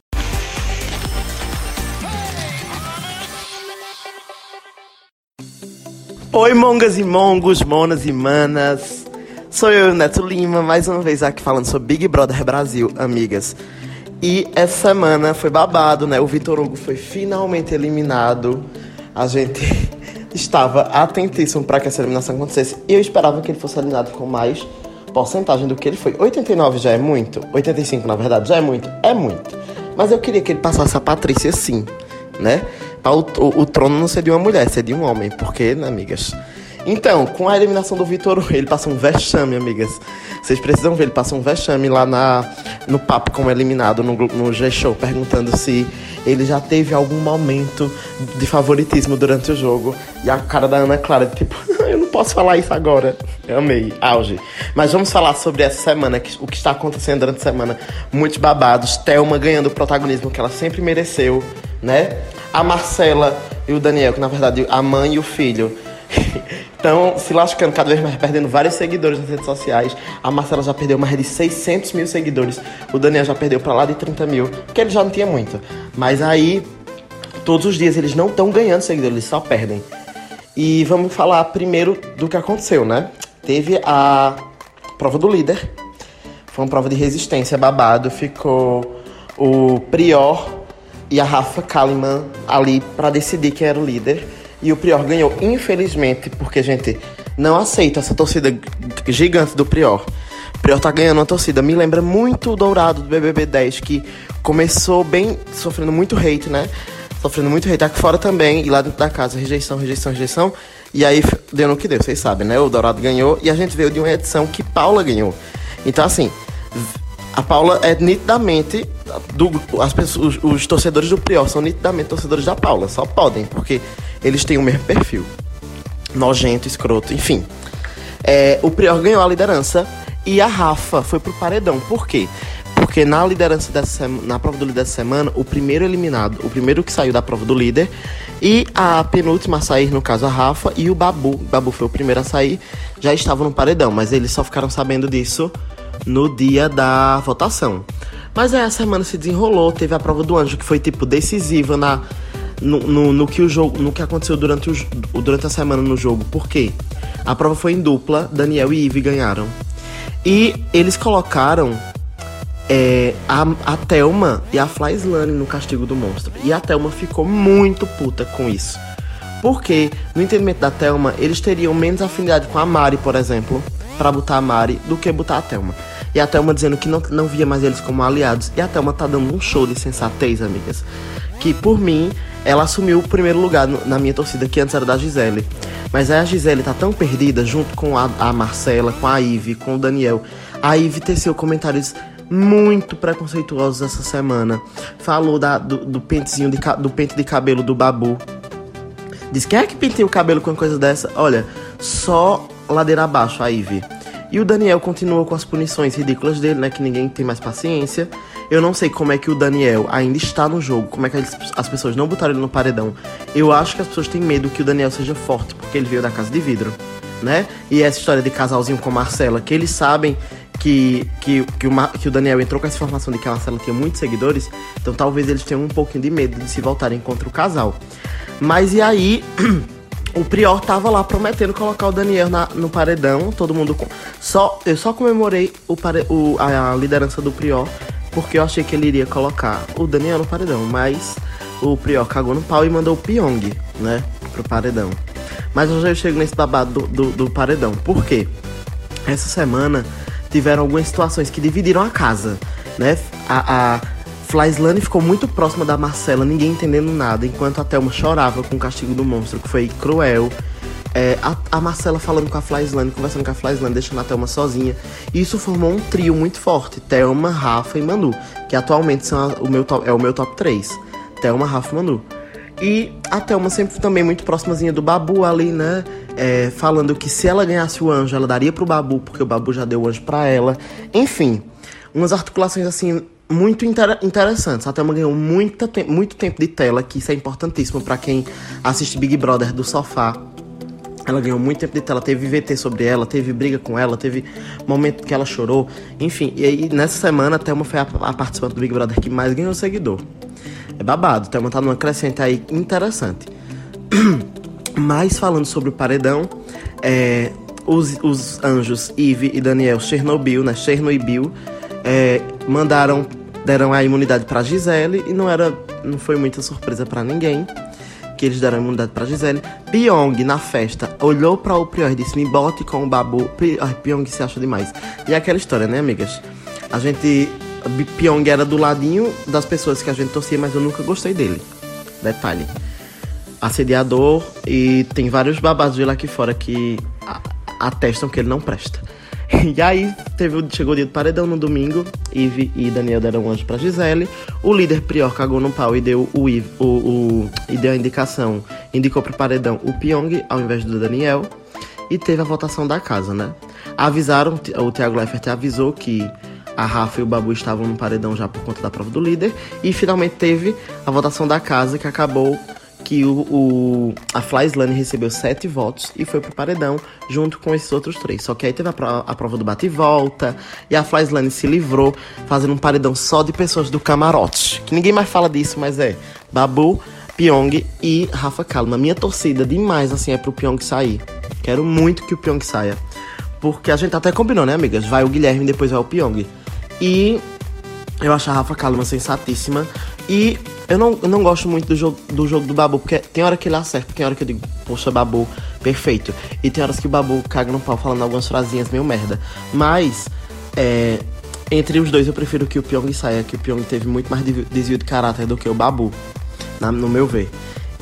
Oi, mongas e mongos, monas e manas. Sou eu, Neto Lima, mais uma vez aqui falando sobre Big Brother Brasil, amigas. E essa semana foi babado, né? O Vitor Hugo foi finalmente eliminado. A gente estava atentíssimo para que essa eliminação acontecesse. E eu esperava que ele fosse eliminado com mais porcentagem do que ele foi. 89 já é muito? 85, na verdade, já é muito? É muito. Mas eu queria que ele passasse a Patrícia sim, né? O, o, o trono não ser de uma mulher, ser de um homem. Porque, né, amigas? Então, com a eliminação do Vitor ele passa um vexame, amigas. Vocês precisam ver, ele passa um vexame lá na, no papo como eliminado no, no G-Show, perguntando se ele já teve algum momento de favoritismo durante o jogo. E a cara da Ana Clara, tipo, eu não posso falar isso agora. Eu amei, auge. Mas vamos falar sobre essa semana, o que está acontecendo durante a semana. Muitos babados. Thelma ganhando o protagonismo que ela sempre mereceu, né? A Marcela e o Daniel, que na verdade a mãe e o filho Estão se lascando cada vez mais, perdendo vários seguidores nas redes sociais. A Marcela já perdeu mais de 600 mil seguidores. O Daniel já perdeu pra lá de 30 mil, porque ele já não tinha muito. Mas aí, todos os dias eles não estão ganhando seguidores, eles só perdem. E vamos falar primeiro do que aconteceu, né? Teve a prova do líder. Foi uma prova de resistência babado. Ficou o Prior e a Rafa Kalimann ali pra decidir quem era o líder. E o Prior ganhou, infelizmente, porque, gente, não aceita essa torcida gigante do Prior. O Prior tá ganhando uma torcida. Me lembra muito o Dourado do BBB 10, que começou bem, sofrendo muito hate, né? Sofrendo muito hate aqui fora também. E lá dentro da casa, rejeição, rejeição, rejeição. E aí deu no que deu, vocês sabem, né? O Dourado ganhou e a gente veio de uma edição que Paula ganhou. Então, assim, a Paula é nitidamente. Do, as pessoas, os, os torcedores do Prior são nitidamente torcedores da Paula. Só podem, porque eles têm o mesmo perfil. Nojento, escroto, enfim. É, o Prior ganhou a liderança e a Rafa foi pro paredão. Por quê? Porque na liderança dessa na prova do líder dessa semana, o primeiro eliminado, o primeiro que saiu da prova do líder, e a penúltima a sair, no caso a Rafa, e o Babu, o Babu foi o primeiro a sair, já estavam no paredão, mas eles só ficaram sabendo disso no dia da votação. Mas aí a semana se desenrolou, teve a prova do anjo, que foi tipo decisiva na, no, no, no que o jogo, no que aconteceu durante, o, durante a semana no jogo. Por quê? A prova foi em dupla, Daniel e Ive ganharam. E eles colocaram é, a, a Thelma e a Fly Slane no castigo do monstro. E a Thelma ficou muito puta com isso. Porque, no entendimento da Thelma, eles teriam menos afinidade com a Mari, por exemplo, pra botar a Mari, do que botar a Thelma. E a Thelma dizendo que não, não via mais eles como aliados. E a Thelma tá dando um show de sensatez, amigas. Que, por mim, ela assumiu o primeiro lugar na minha torcida, que antes era da Gisele. Mas aí a Gisele tá tão perdida, junto com a, a Marcela, com a Ive, com o Daniel. A Ive teceu comentários muito preconceituosos essa semana. Falou da, do, do pentezinho de, do pente de cabelo do Babu. Diz quem é que penteia o cabelo com uma coisa dessa? Olha, só ladeira abaixo a Ivy. E o Daniel continua com as punições ridículas dele, né? Que ninguém tem mais paciência. Eu não sei como é que o Daniel ainda está no jogo, como é que as pessoas não botaram ele no paredão. Eu acho que as pessoas têm medo que o Daniel seja forte, porque ele veio da casa de vidro, né? E essa história de casalzinho com a Marcela, que eles sabem que, que, que, o, que o Daniel entrou com essa informação de que a Marcela tinha muitos seguidores, então talvez eles tenham um pouquinho de medo de se voltarem contra o casal. Mas e aí, o Prior tava lá prometendo colocar o Daniel na- no paredão, todo mundo com. Só, eu só comemorei o, pare- o- a, liderança do Prior porque eu achei que ele iria colocar o Daniel no paredão, mas o Prior cagou no pau e mandou o Pyong, né, pro paredão. Mas eu já chego nesse babado do, do, do paredão. Por quê? Essa semana tiveram algumas situações que dividiram a casa, né? A, a Flyslane ficou muito próxima da Marcela, ninguém entendendo nada, enquanto a Thelma chorava com o castigo do monstro, que foi cruel. É, a, a Marcela falando com a Flyslane, conversando com a Flyslane, deixando a Thelma sozinha. E isso formou um trio muito forte: Thelma, Rafa e Manu, que atualmente são a- o meu top, é o meu top 3. Thelma, Rafa e Manu. E a Thelma sempre também muito próximazinha do Babu ali, né? É, falando que se ela ganhasse o anjo, ela daria pro Babu, porque o Babu já deu o anjo pra ela. Enfim, umas articulações assim muito inter- interessantes. A Thelma ganhou muita te- muito tempo de tela, que isso é importantíssimo pra quem assiste Big Brother do sofá. Ela ganhou muito tempo de tela, teve VT sobre ela, teve briga com ela, teve momento que ela chorou. Enfim, e aí nessa semana a Thelma foi a, a participante do Big Brother que mais ganhou seguidor. É babado, Thelma tá numa crescente aí interessante. Mas falando sobre o paredão, é, os, os anjos Eve e Daniel Chernobyl, né? Chernobyl, é, mandaram, deram a imunidade pra Gisele e não era, não foi muita surpresa pra ninguém que eles deram a imunidade pra Gisele. Pyong, na festa, olhou pra o Prior e disse: Me bote com o babu. Pyong se acha demais. E é aquela história, né, amigas? A gente. Pyong era do ladinho das pessoas que a gente torcia, mas eu nunca gostei dele. Detalhe. Assediador e tem vários babados dele aqui fora que atestam que ele não presta. E aí teve, chegou o dia do paredão no domingo. Ive e Daniel deram um anjo pra Gisele. O líder Prior cagou no pau e deu o, o, o- e deu a indicação. Indicou pro paredão o Pyong ao invés do Daniel. E teve a votação da casa, né? Avisaram, o Thiago Leifert avisou que a Rafa e o Babu estavam no paredão já por conta da prova do líder. E finalmente teve a votação da casa que acabou que o, o- a Flyslane recebeu sete votos e foi pro paredão junto com esses outros três. Só que aí teve a, pro- a prova do bate e volta e a Flyslane se livrou fazendo um paredão só de pessoas do camarote. Que ninguém mais fala disso, mas é Babu, Pyong e Rafa Kalma. Minha torcida demais assim é pro Pyong sair. Quero muito que o Pyong saia. Porque a gente até combinou, né, amigas? Vai o Guilherme depois vai o Pyong. E eu acho a Rafa Kalman sensatíssima. E eu não, eu não gosto muito do jogo, do jogo do Babu, porque tem hora que ele acerta, tem hora que eu digo, poxa, Babu, perfeito. E tem horas que o Babu caga no pau falando algumas frasinhas meio merda. Mas, é, entre os dois, eu prefiro que o Pyong saia, que o Pyong teve muito mais desvio- de caráter do que o Babu, na- no meu ver.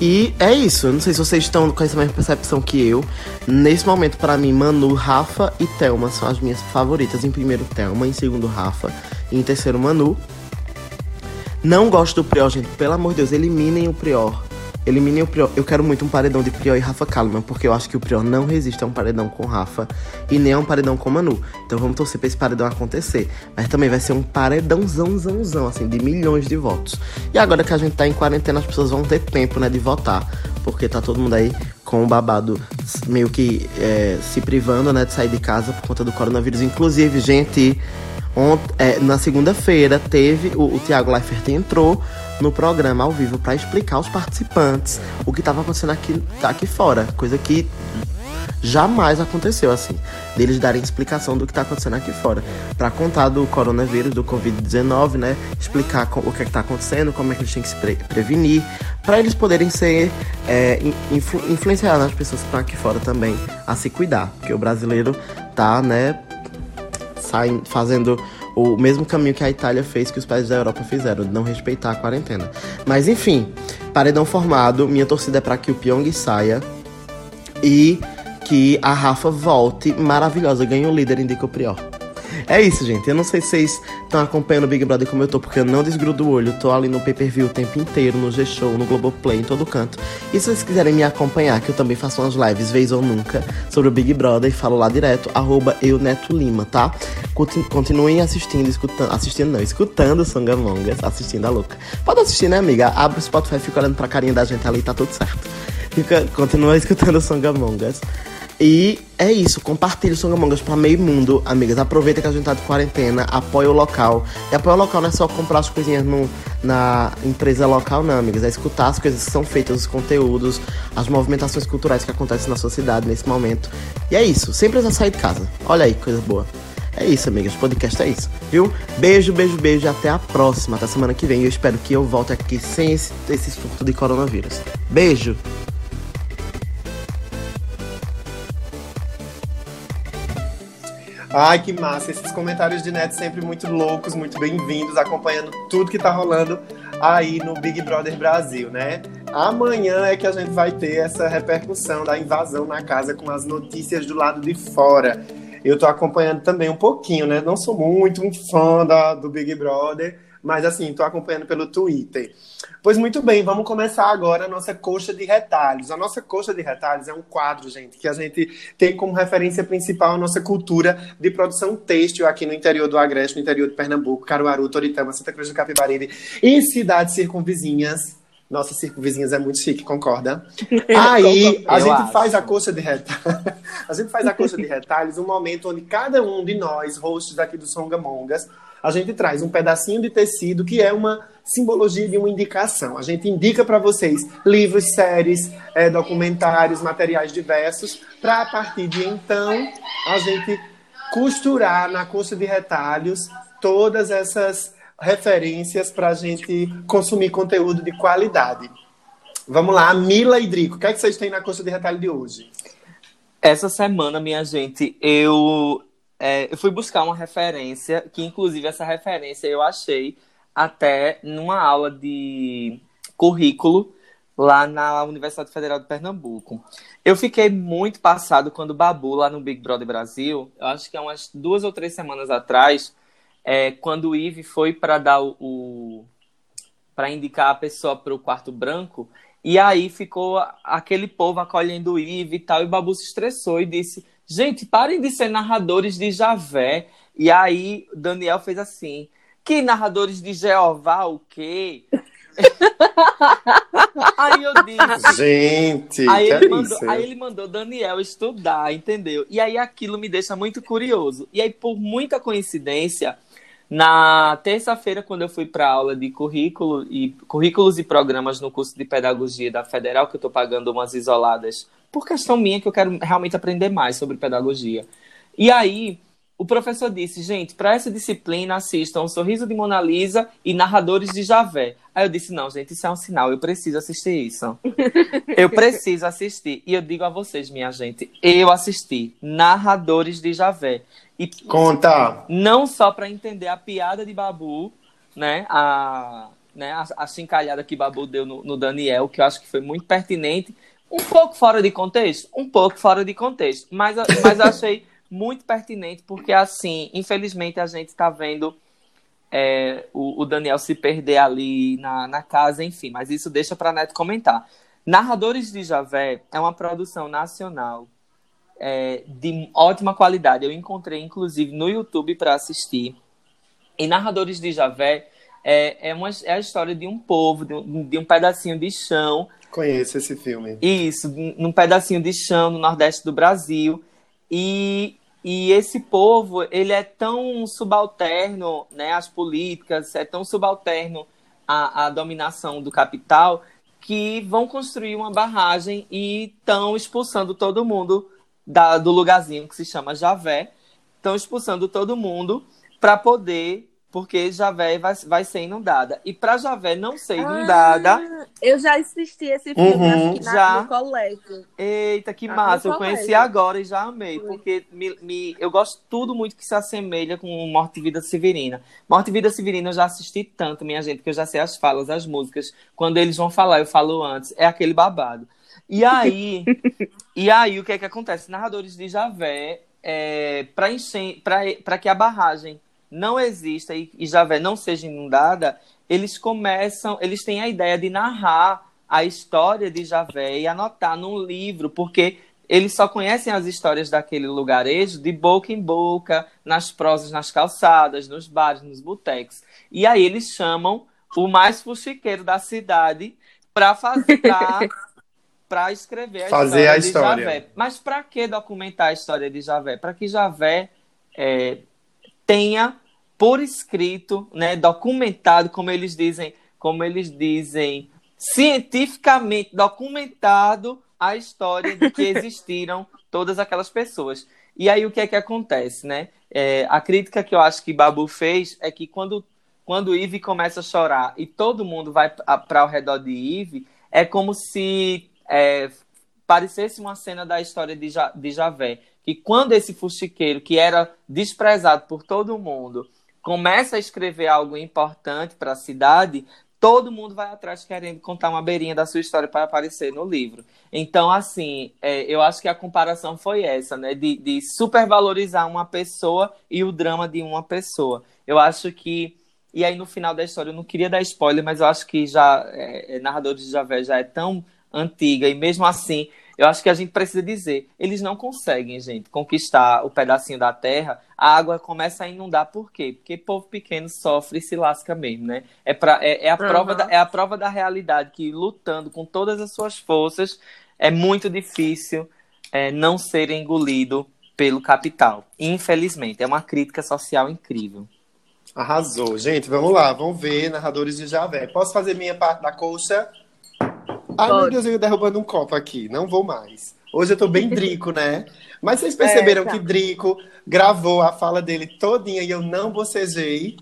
E é isso, eu não sei se vocês estão com essa mesma percepção que eu. Nesse momento, pra mim, Manu, Rafa e Thelma são as minhas favoritas. Em primeiro, Thelma, em segundo, Rafa, e em terceiro, Manu. Não gosto do Prior, gente. Pelo amor de Deus, eliminem o Prior. Eliminem o Prior. Eu quero muito um paredão de Prior e Rafa Kalimann, porque eu acho que o Prior não resiste a um paredão com Rafa e nem a um paredão com Manu. Então vamos torcer pra esse paredão acontecer. Mas também vai ser um paredãozão, zão, zão, assim, de milhões de votos. E agora que a gente tá em quarentena, as pessoas vão ter tempo, né, de votar. Porque tá todo mundo aí com o babado meio que é, se privando, né, de sair de casa por conta do coronavírus. Inclusive, gente, Ont- é, na segunda-feira teve o, o Thiago Leifert entrou no programa ao vivo para explicar aos participantes o que estava acontecendo aqui, aqui fora, coisa que jamais aconteceu assim, deles darem explicação do que tá acontecendo aqui fora, para contar do coronavírus, do Covid-19, né, explicar o que é que tá acontecendo, como é que eles têm que se pre- prevenir, para eles poderem ser é, in- influ- influenciar as pessoas que estão aqui fora também a se cuidar, porque o brasileiro tá, né, saem fazendo o mesmo caminho que a Itália fez, que os países da Europa fizeram, de não respeitar a quarentena. Mas enfim, paredão formado, minha torcida é para que o Pyong saia e que a Rafa volte maravilhosa, ganhe o líder, indica o Prior. É isso, gente. Eu não sei se vocês estão acompanhando o Big Brother como eu tô, porque eu não desgrudo o olho. Tô ali no pay-per-view o tempo inteiro, no G-Show, no Globoplay, em todo canto. E se vocês quiserem me acompanhar, que eu também faço umas lives, vez ou nunca, sobre o Big Brother e falo lá direto, arroba eu, Neto Lima, tá? Conti- Continuem assistindo, escutando, assistindo não, escutando Songamongas, assistindo a louca. Pode assistir, né, amiga? Abre o Spotify, fica olhando pra carinha da gente ali, tá tudo certo. Fica, continua escutando Songamongas. E é isso, compartilhe o Songamongas pra meio mundo, amigas. Aproveita que a gente tá de quarentena, apoia o local. E apoia o local não é só comprar as coisinhas no, na empresa local, não, amigas. É escutar as coisas que são feitas, os conteúdos, as movimentações culturais que acontecem na sua cidade nesse momento. E é isso, sem precisar sair de casa. Olha aí, coisa boa. É isso, amigas. Podcast é isso, viu? Beijo, beijo, beijo até a próxima. Até semana que vem. Eu espero que eu volte aqui sem esse, esse surto de coronavírus. Beijo! Ai, que massa. Esses comentários de net sempre muito loucos, muito bem-vindos, acompanhando tudo que tá rolando aí no Big Brother Brasil, né? Amanhã é que a gente vai ter essa repercussão da invasão na casa com as notícias do lado de fora. Eu tô acompanhando também um pouquinho, né? Não sou muito um fã da, do Big Brother, mas assim, tô acompanhando pelo Twitter. Pois muito bem, vamos começar agora a nossa coxa de retalhos. A nossa coxa de retalhos é um quadro, gente, que a gente tem como referência principal a nossa cultura de produção têxtil aqui no interior do Agreste, no interior de Pernambuco, Caruaru, Toritama, Santa Cruz do Capibaribe e cidades circunvizinhas. Nossa, circunvizinhas é muito chique, concorda? Aí a Eu gente acho. faz a coxa de retalhos. a gente faz a coxa de retalhos, um momento onde cada um de nós, hosts daqui do Songamongas, a gente traz um pedacinho de tecido que é uma simbologia de uma indicação. A gente indica para vocês livros, séries, eh, documentários, materiais diversos, para a partir de então a gente costurar na coxa de retalhos todas essas referências para a gente consumir conteúdo de qualidade. Vamos lá, Mila e Drico, o que, é que vocês têm na coxa de retalho de hoje? Essa semana, minha gente, eu, é, eu fui buscar uma referência, que inclusive essa referência eu achei até numa aula de currículo lá na Universidade Federal de Pernambuco. Eu fiquei muito passado quando o Babu, lá no Big Brother Brasil, eu acho que há umas duas ou três semanas atrás, é, quando o Ive foi para dar o, o para indicar a pessoa para o quarto branco, e aí ficou aquele povo acolhendo o Ive e tal, e o Babu se estressou e disse: Gente, parem de ser narradores de Javé. E aí Daniel fez assim: Que narradores de Jeová, o quê? aí eu disse. Gente, Aí ele, mandou, aí ele mandou Daniel estudar, entendeu? E aí aquilo me deixa muito curioso. E aí, por muita coincidência, na terça-feira, quando eu fui para aula de currículo e currículos e programas no curso de pedagogia da Federal, que eu estou pagando umas isoladas, por questão minha, que eu quero realmente aprender mais sobre pedagogia. E aí, o professor disse, gente, para essa disciplina assistam Sorriso de Mona Lisa e Narradores de Javé. Aí eu disse, não, gente, isso é um sinal, eu preciso assistir isso. Eu preciso assistir. E eu digo a vocês, minha gente, eu assisti Narradores de Javé. E Conta! não só para entender a piada de Babu, né? A, né, a, a chincalhada que Babu deu no, no Daniel, que eu acho que foi muito pertinente. Um pouco fora de contexto? Um pouco fora de contexto. Mas, eu- mas eu achei muito pertinente, porque assim, infelizmente a gente está vendo é, o, o Daniel se perder ali na, na casa, enfim, mas isso deixa para Neto comentar. Narradores de Javé é uma produção nacional é, de ótima qualidade. Eu encontrei, inclusive, no YouTube para assistir. E Narradores de Javé é, é, uma, é a história de um povo, de um, de um pedacinho de chão Conheço esse filme. isso, num pedacinho de chão no Nordeste do Brasil. E, e esse povo, ele é tão subalterno né, às políticas, é tão subalterno à, à dominação do capital, que vão construir uma barragem e estão expulsando todo mundo da- do lugarzinho que se chama Javé. Estão expulsando todo mundo para poder, porque Javé vai, vai ser inundada. E para Javé não ser inundada. Ah, eu já assisti esse filme, Uhum. acho que na, Já. no colégio. Eita, que Ah, massa! Eu conheci agora e já amei, porque me, me- eu gosto tudo muito que se assemelha com Morte e Vida Severina. Morte e Vida Severina eu já assisti tanto, minha gente, que eu já sei as falas, as músicas. Quando eles vão falar, eu falo antes. É aquele babado. E aí, e aí o que é que acontece? Narradores de Javé, é, para que a barragem não exista e, e Javé não seja inundada, eles começam, eles têm a ideia de narrar a história de Javé e anotar num livro, porque eles só conhecem as histórias daquele lugarejo de boca em boca, nas prosas, nas calçadas, nos bares, nos botecos. E aí eles chamam o mais fuxiqueiro da cidade para fazer para escrever a Fazer história a de história. Javé. Mas para que documentar a história de Javé? Para que Javé é, tenha por escrito, né, documentado, como eles dizem, como eles dizem, cientificamente documentado a história de que existiram todas aquelas pessoas. E aí o que é que acontece, né? É, a crítica que eu acho que Babu fez é que quando, quando Eve começa a chorar e todo mundo vai para ao redor de Eve, é como se é, parecesse uma cena da história de, ja, de Javé. Que quando esse fuxiqueiro, que era desprezado por todo mundo, começa a escrever algo importante para a cidade, todo mundo vai atrás querendo contar uma beirinha da sua história para aparecer no livro. Então, assim, é, eu acho que a comparação foi essa, né? De, de supervalorizar uma pessoa e o drama de uma pessoa. Eu acho que. E aí, no final da história, eu não queria dar spoiler, mas eu acho que já. É, Narradores de Javé já é tão antiga, e mesmo assim, eu acho que a gente precisa dizer, eles não conseguem, gente, conquistar o pedacinho da terra, a água começa a inundar, por quê? Porque povo pequeno sofre e se lasca mesmo, né? É, pra, é, é a, prova Uhum. da, é a prova da realidade, que lutando com todas as suas forças, é muito difícil é, não ser engolido pelo capital. Infelizmente, é uma crítica social incrível. Arrasou. Gente, vamos lá, vamos ver Narradores de Javé. Posso fazer minha parte da coxa? Ai, meu. Deus, eu ia derrubando um copo aqui. Não vou mais. Hoje eu tô bem Drico, né? Mas vocês perceberam É, tá. que Drico gravou a fala dele todinha e eu não bocejei?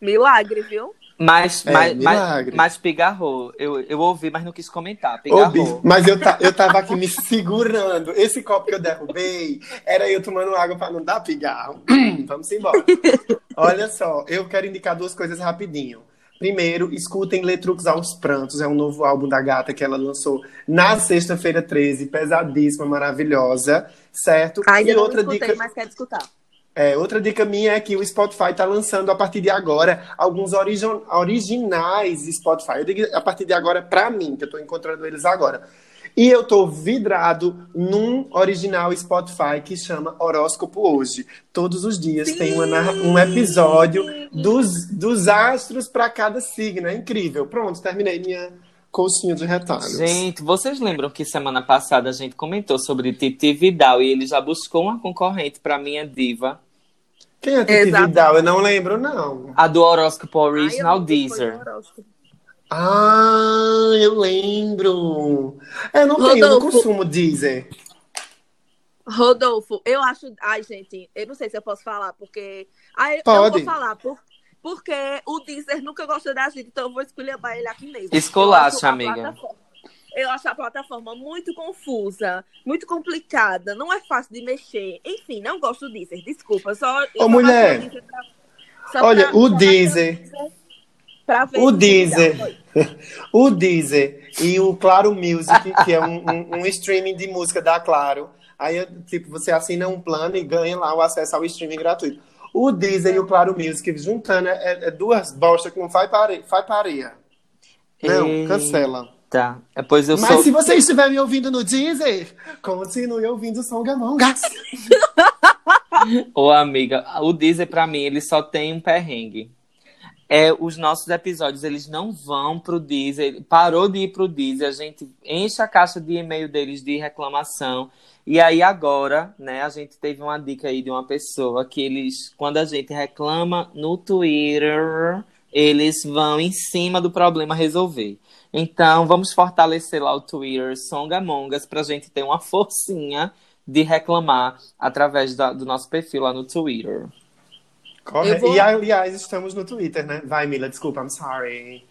Milagre, viu? Mas, É, mas, mas, milagre. mas pigarrou. Eu, eu ouvi, mas não quis comentar. Pigarrou. Mas eu, ta- eu tava aqui me segurando. Esse copo que eu derrubei era eu tomando água pra não dar pigarro. Vamos embora. Olha só, eu quero indicar duas coisas rapidinho. Primeiro, escutem Letrux aos Prantos, é um novo álbum da gata que ela lançou na sexta-feira 13, pesadíssima, maravilhosa, certo? Ainda e não outra escutei, dica, mas quero escutar. é, outra dica minha é que o Spotify está lançando a partir de agora alguns origi- originais Spotify. Eu digo a partir de agora para mim, que eu estou encontrando eles agora. E eu tô vidrado num original Spotify que chama Horóscopo Hoje. Todos os dias tem uma narra- um episódio dos, dos astros para cada signo. É incrível. Pronto, terminei minha coxinha de retalhos. Gente, vocês lembram que semana passada a gente comentou sobre Titi Vidal e ele já buscou uma concorrente para minha diva? Quem é Titi Exato. Vidal? Eu não lembro, não. A do horóscopo original Deezer. Ah, eu lembro. Eu não tenho, eu não Rodolfo. consumo Deezer. Rodolfo, eu acho. Ai, gente, eu não sei se eu posso falar, porque. Ai, eu Pode. vou falar, por... porque o Deezer nunca gostou da gente, então eu vou escolher ele aqui mesmo. Esculacha, Eu acho a amiga. plataforma- Eu acho a plataforma muito confusa, muito complicada, não é fácil de mexer. Enfim, não gosto do Deezer, desculpa. Só, eu Ô, mulher, pra- só Olha, pra- o Deezer, pra ver o Deezer, o Deezer e o Claro Music, que é um, um- um streaming de música da Claro. Aí, tipo, você assina um plano e ganha lá o acesso ao streaming gratuito. O Deezer e o Claro Music juntando é, é duas bostas que não faz pare- faz pareia. Não, Eita. cancela. Tá. É, pois eu Mas sou. se você estiver me ouvindo no Deezer, continue ouvindo o som Gamongas. Ô, amiga, o Deezer pra mim, ele só tem um perrengue. É, os nossos episódios, eles não vão pro Deezer. Parou de ir pro Deezer, a gente enche a caixa de e-mail deles de reclamação. E aí agora, né, a gente teve uma dica aí de uma pessoa que eles, quando a gente reclama no Twitter, eles vão em cima do problema resolver. Então, vamos fortalecer lá o Twitter Songamongas pra gente ter uma forcinha de reclamar através da- do nosso perfil lá no Twitter. Corre- Eu vou- E aliás, estamos no Twitter, né? Vai, Mila, desculpa, I'm sorry.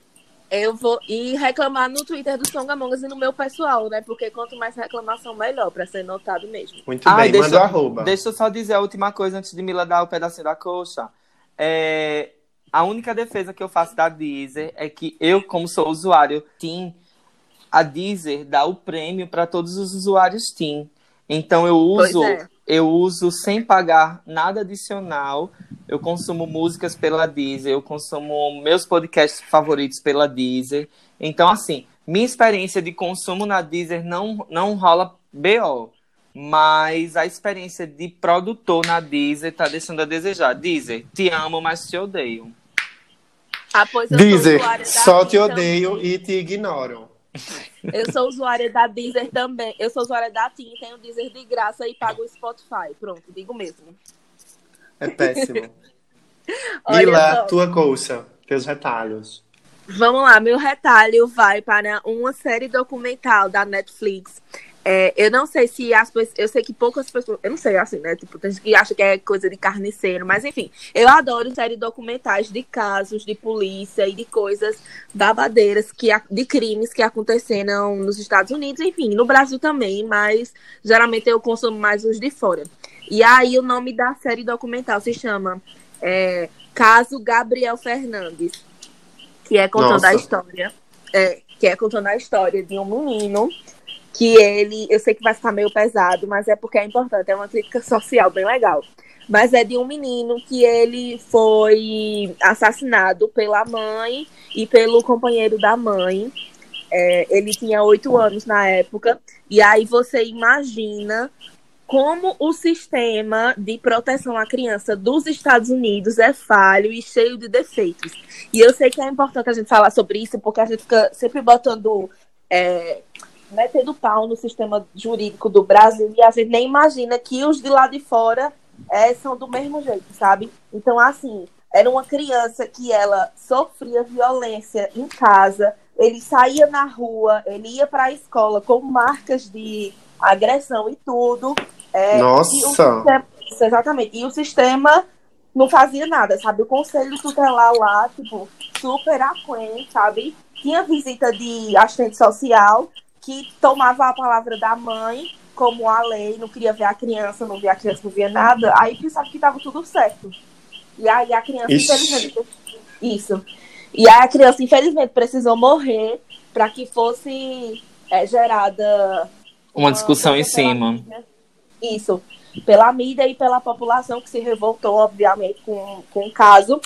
Eu vou ir reclamar no Twitter do Songamongas e no meu pessoal, né? Porque quanto mais reclamação, melhor, pra ser notado mesmo. Muito Ai, bem, deixa, manda o arroba. Deixa eu só dizer a última coisa antes de Mila dar o pedacinho da coxa. É, a única defesa que eu faço da Deezer é que eu, como sou usuário Team, a Deezer dá o prêmio para todos os usuários Team. Então eu uso, é. eu uso sem pagar nada adicional. Eu consumo músicas pela Deezer, eu consumo meus podcasts favoritos pela Deezer. Então, assim, minha experiência de consumo na Deezer não, não rola BO. Mas a experiência de produtor na Deezer tá deixando a desejar. Deezer, te amo, mas te odeio. Ah, pois eu sou Deezer, usuária da só te odeio e te ignoro. Eu sou usuária da Deezer também. Eu sou usuária da TIM, tenho Deezer de graça e pago o Spotify. Pronto, digo mesmo. É péssimo. Mila, só. tua coxa, teus retalhos. Vamos lá, meu retalho vai para uma série documental da Netflix É, eu não sei se as pessoas. Eu sei que poucas pessoas. Eu não sei, assim, né? Tipo, tem gente que acha que é coisa de carniceiro, mas enfim. Eu adoro série documentais de casos de polícia e de coisas babadeiras, que, de crimes que aconteceram nos Estados Unidos, enfim, no Brasil também, mas geralmente eu consumo mais os de fora. E aí o nome da série documental se chama é, Caso Gabriel Fernandes, que é contando Nossa. a história. É, que é contando a história de um menino que ele, eu sei que vai ficar meio pesado, mas é porque é importante, é uma crítica social bem legal. Mas é de um menino que ele foi assassinado pela mãe e pelo companheiro da mãe. É, ele tinha oito anos na época. E aí você imagina como o sistema de proteção à criança dos Estados Unidos é falho e cheio de defeitos. E eu sei que é importante a gente falar sobre isso, porque a gente fica sempre botando. É, metendo pau no sistema jurídico do Brasil e a gente nem imagina que os de lá de fora é, são do mesmo jeito, sabe? Então, assim, era uma criança que ela sofria violência em casa, ele saía na rua, ele ia para a escola com marcas de agressão e tudo. É, Nossa! e sistema- isso, exatamente. E o sistema não fazia nada, sabe? O conselho tutelar lá, tipo, super aquém, sabe? Tinha visita de assistente social que tomava a palavra da mãe como a lei, não queria ver a criança, não via a criança, não via nada, aí pensava que estava tudo certo. E aí a criança, Ixi. infelizmente, isso. E aí a criança, infelizmente, precisou morrer para que fosse é, gerada Uma discussão em coisa pela cima. mídia. Isso. Pela mídia e pela população que se revoltou, obviamente, com, com o caso.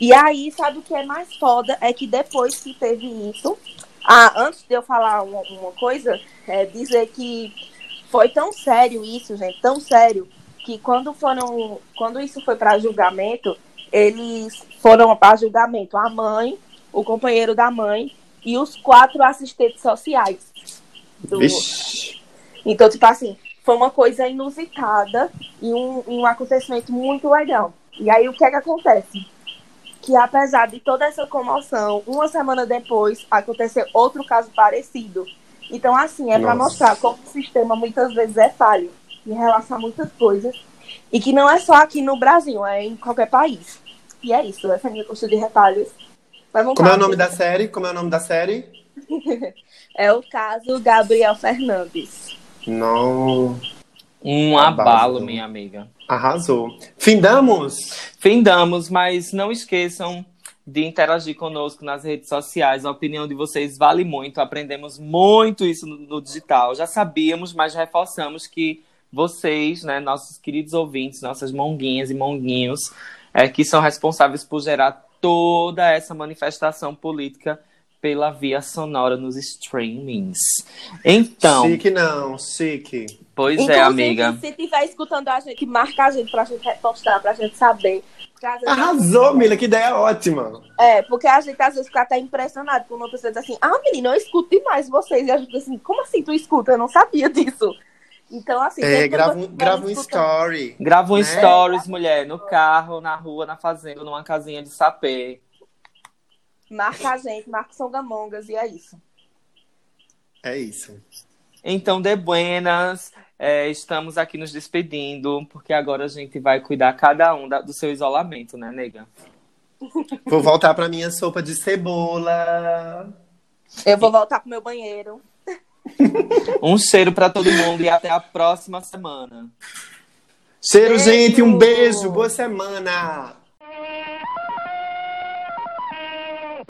E aí, sabe o que é mais foda? É que depois que teve isso. Ah, antes de eu falar uma, uma coisa, é dizer que foi tão sério isso, gente, tão sério, que quando foram. Quando isso foi para julgamento, eles foram para julgamento a mãe, o companheiro da mãe e os quatro assistentes sociais. do- Vixe. Então, tipo assim, foi uma coisa inusitada e um, um acontecimento muito legal. E aí, o que é que acontece? Que apesar de toda essa comoção, uma semana depois aconteceu outro caso parecido. Então, assim, é para mostrar como o sistema muitas vezes é falho em relação a muitas coisas. E que não é só aqui no Brasil, é em qualquer país. E é isso, essa é a minha curso de retalhos. Mas vamos Como é o nome da série? Como é o nome da série? É o caso Gabriel Fernandes. Não. Um abalo, minha amiga. Arrasou. Findamos? Findamos, mas não esqueçam de interagir conosco nas redes sociais. A opinião de vocês vale muito. Aprendemos muito isso no, no digital. Já sabíamos, mas reforçamos que vocês, né, nossos queridos ouvintes, nossas monguinhas e monguinhos, é, que são responsáveis por gerar toda essa manifestação política pela via sonora nos streamings. Então, Chique não, chique. pois é, Inclusive, amiga. se tiver escutando a gente, marca a gente pra gente repostar, pra gente saber. Vezes- Arrasou, Mila, que ideia ótima. É, porque a gente às vezes fica até impressionado quando uma pessoa diz assim, ah, menina, eu escuto demais vocês. E a gente diz assim, como assim tu escuta? Eu não sabia disso. Então, assim, É, grava um, grava um escuta- story. Grava um né? stories, mulher, no carro, na rua, na fazenda, numa casinha de sapê. Marca a gente, marca o Songamongas e é isso. É isso. Então, de buenas, é, estamos aqui nos despedindo, porque agora a gente vai cuidar cada um da- do seu isolamento, né, nega? Vou voltar pra minha sopa de cebola. Eu vou voltar pro meu banheiro. Um cheiro pra todo mundo e até a próxima semana. Cheiro, gente. Um beijo. Boa semana.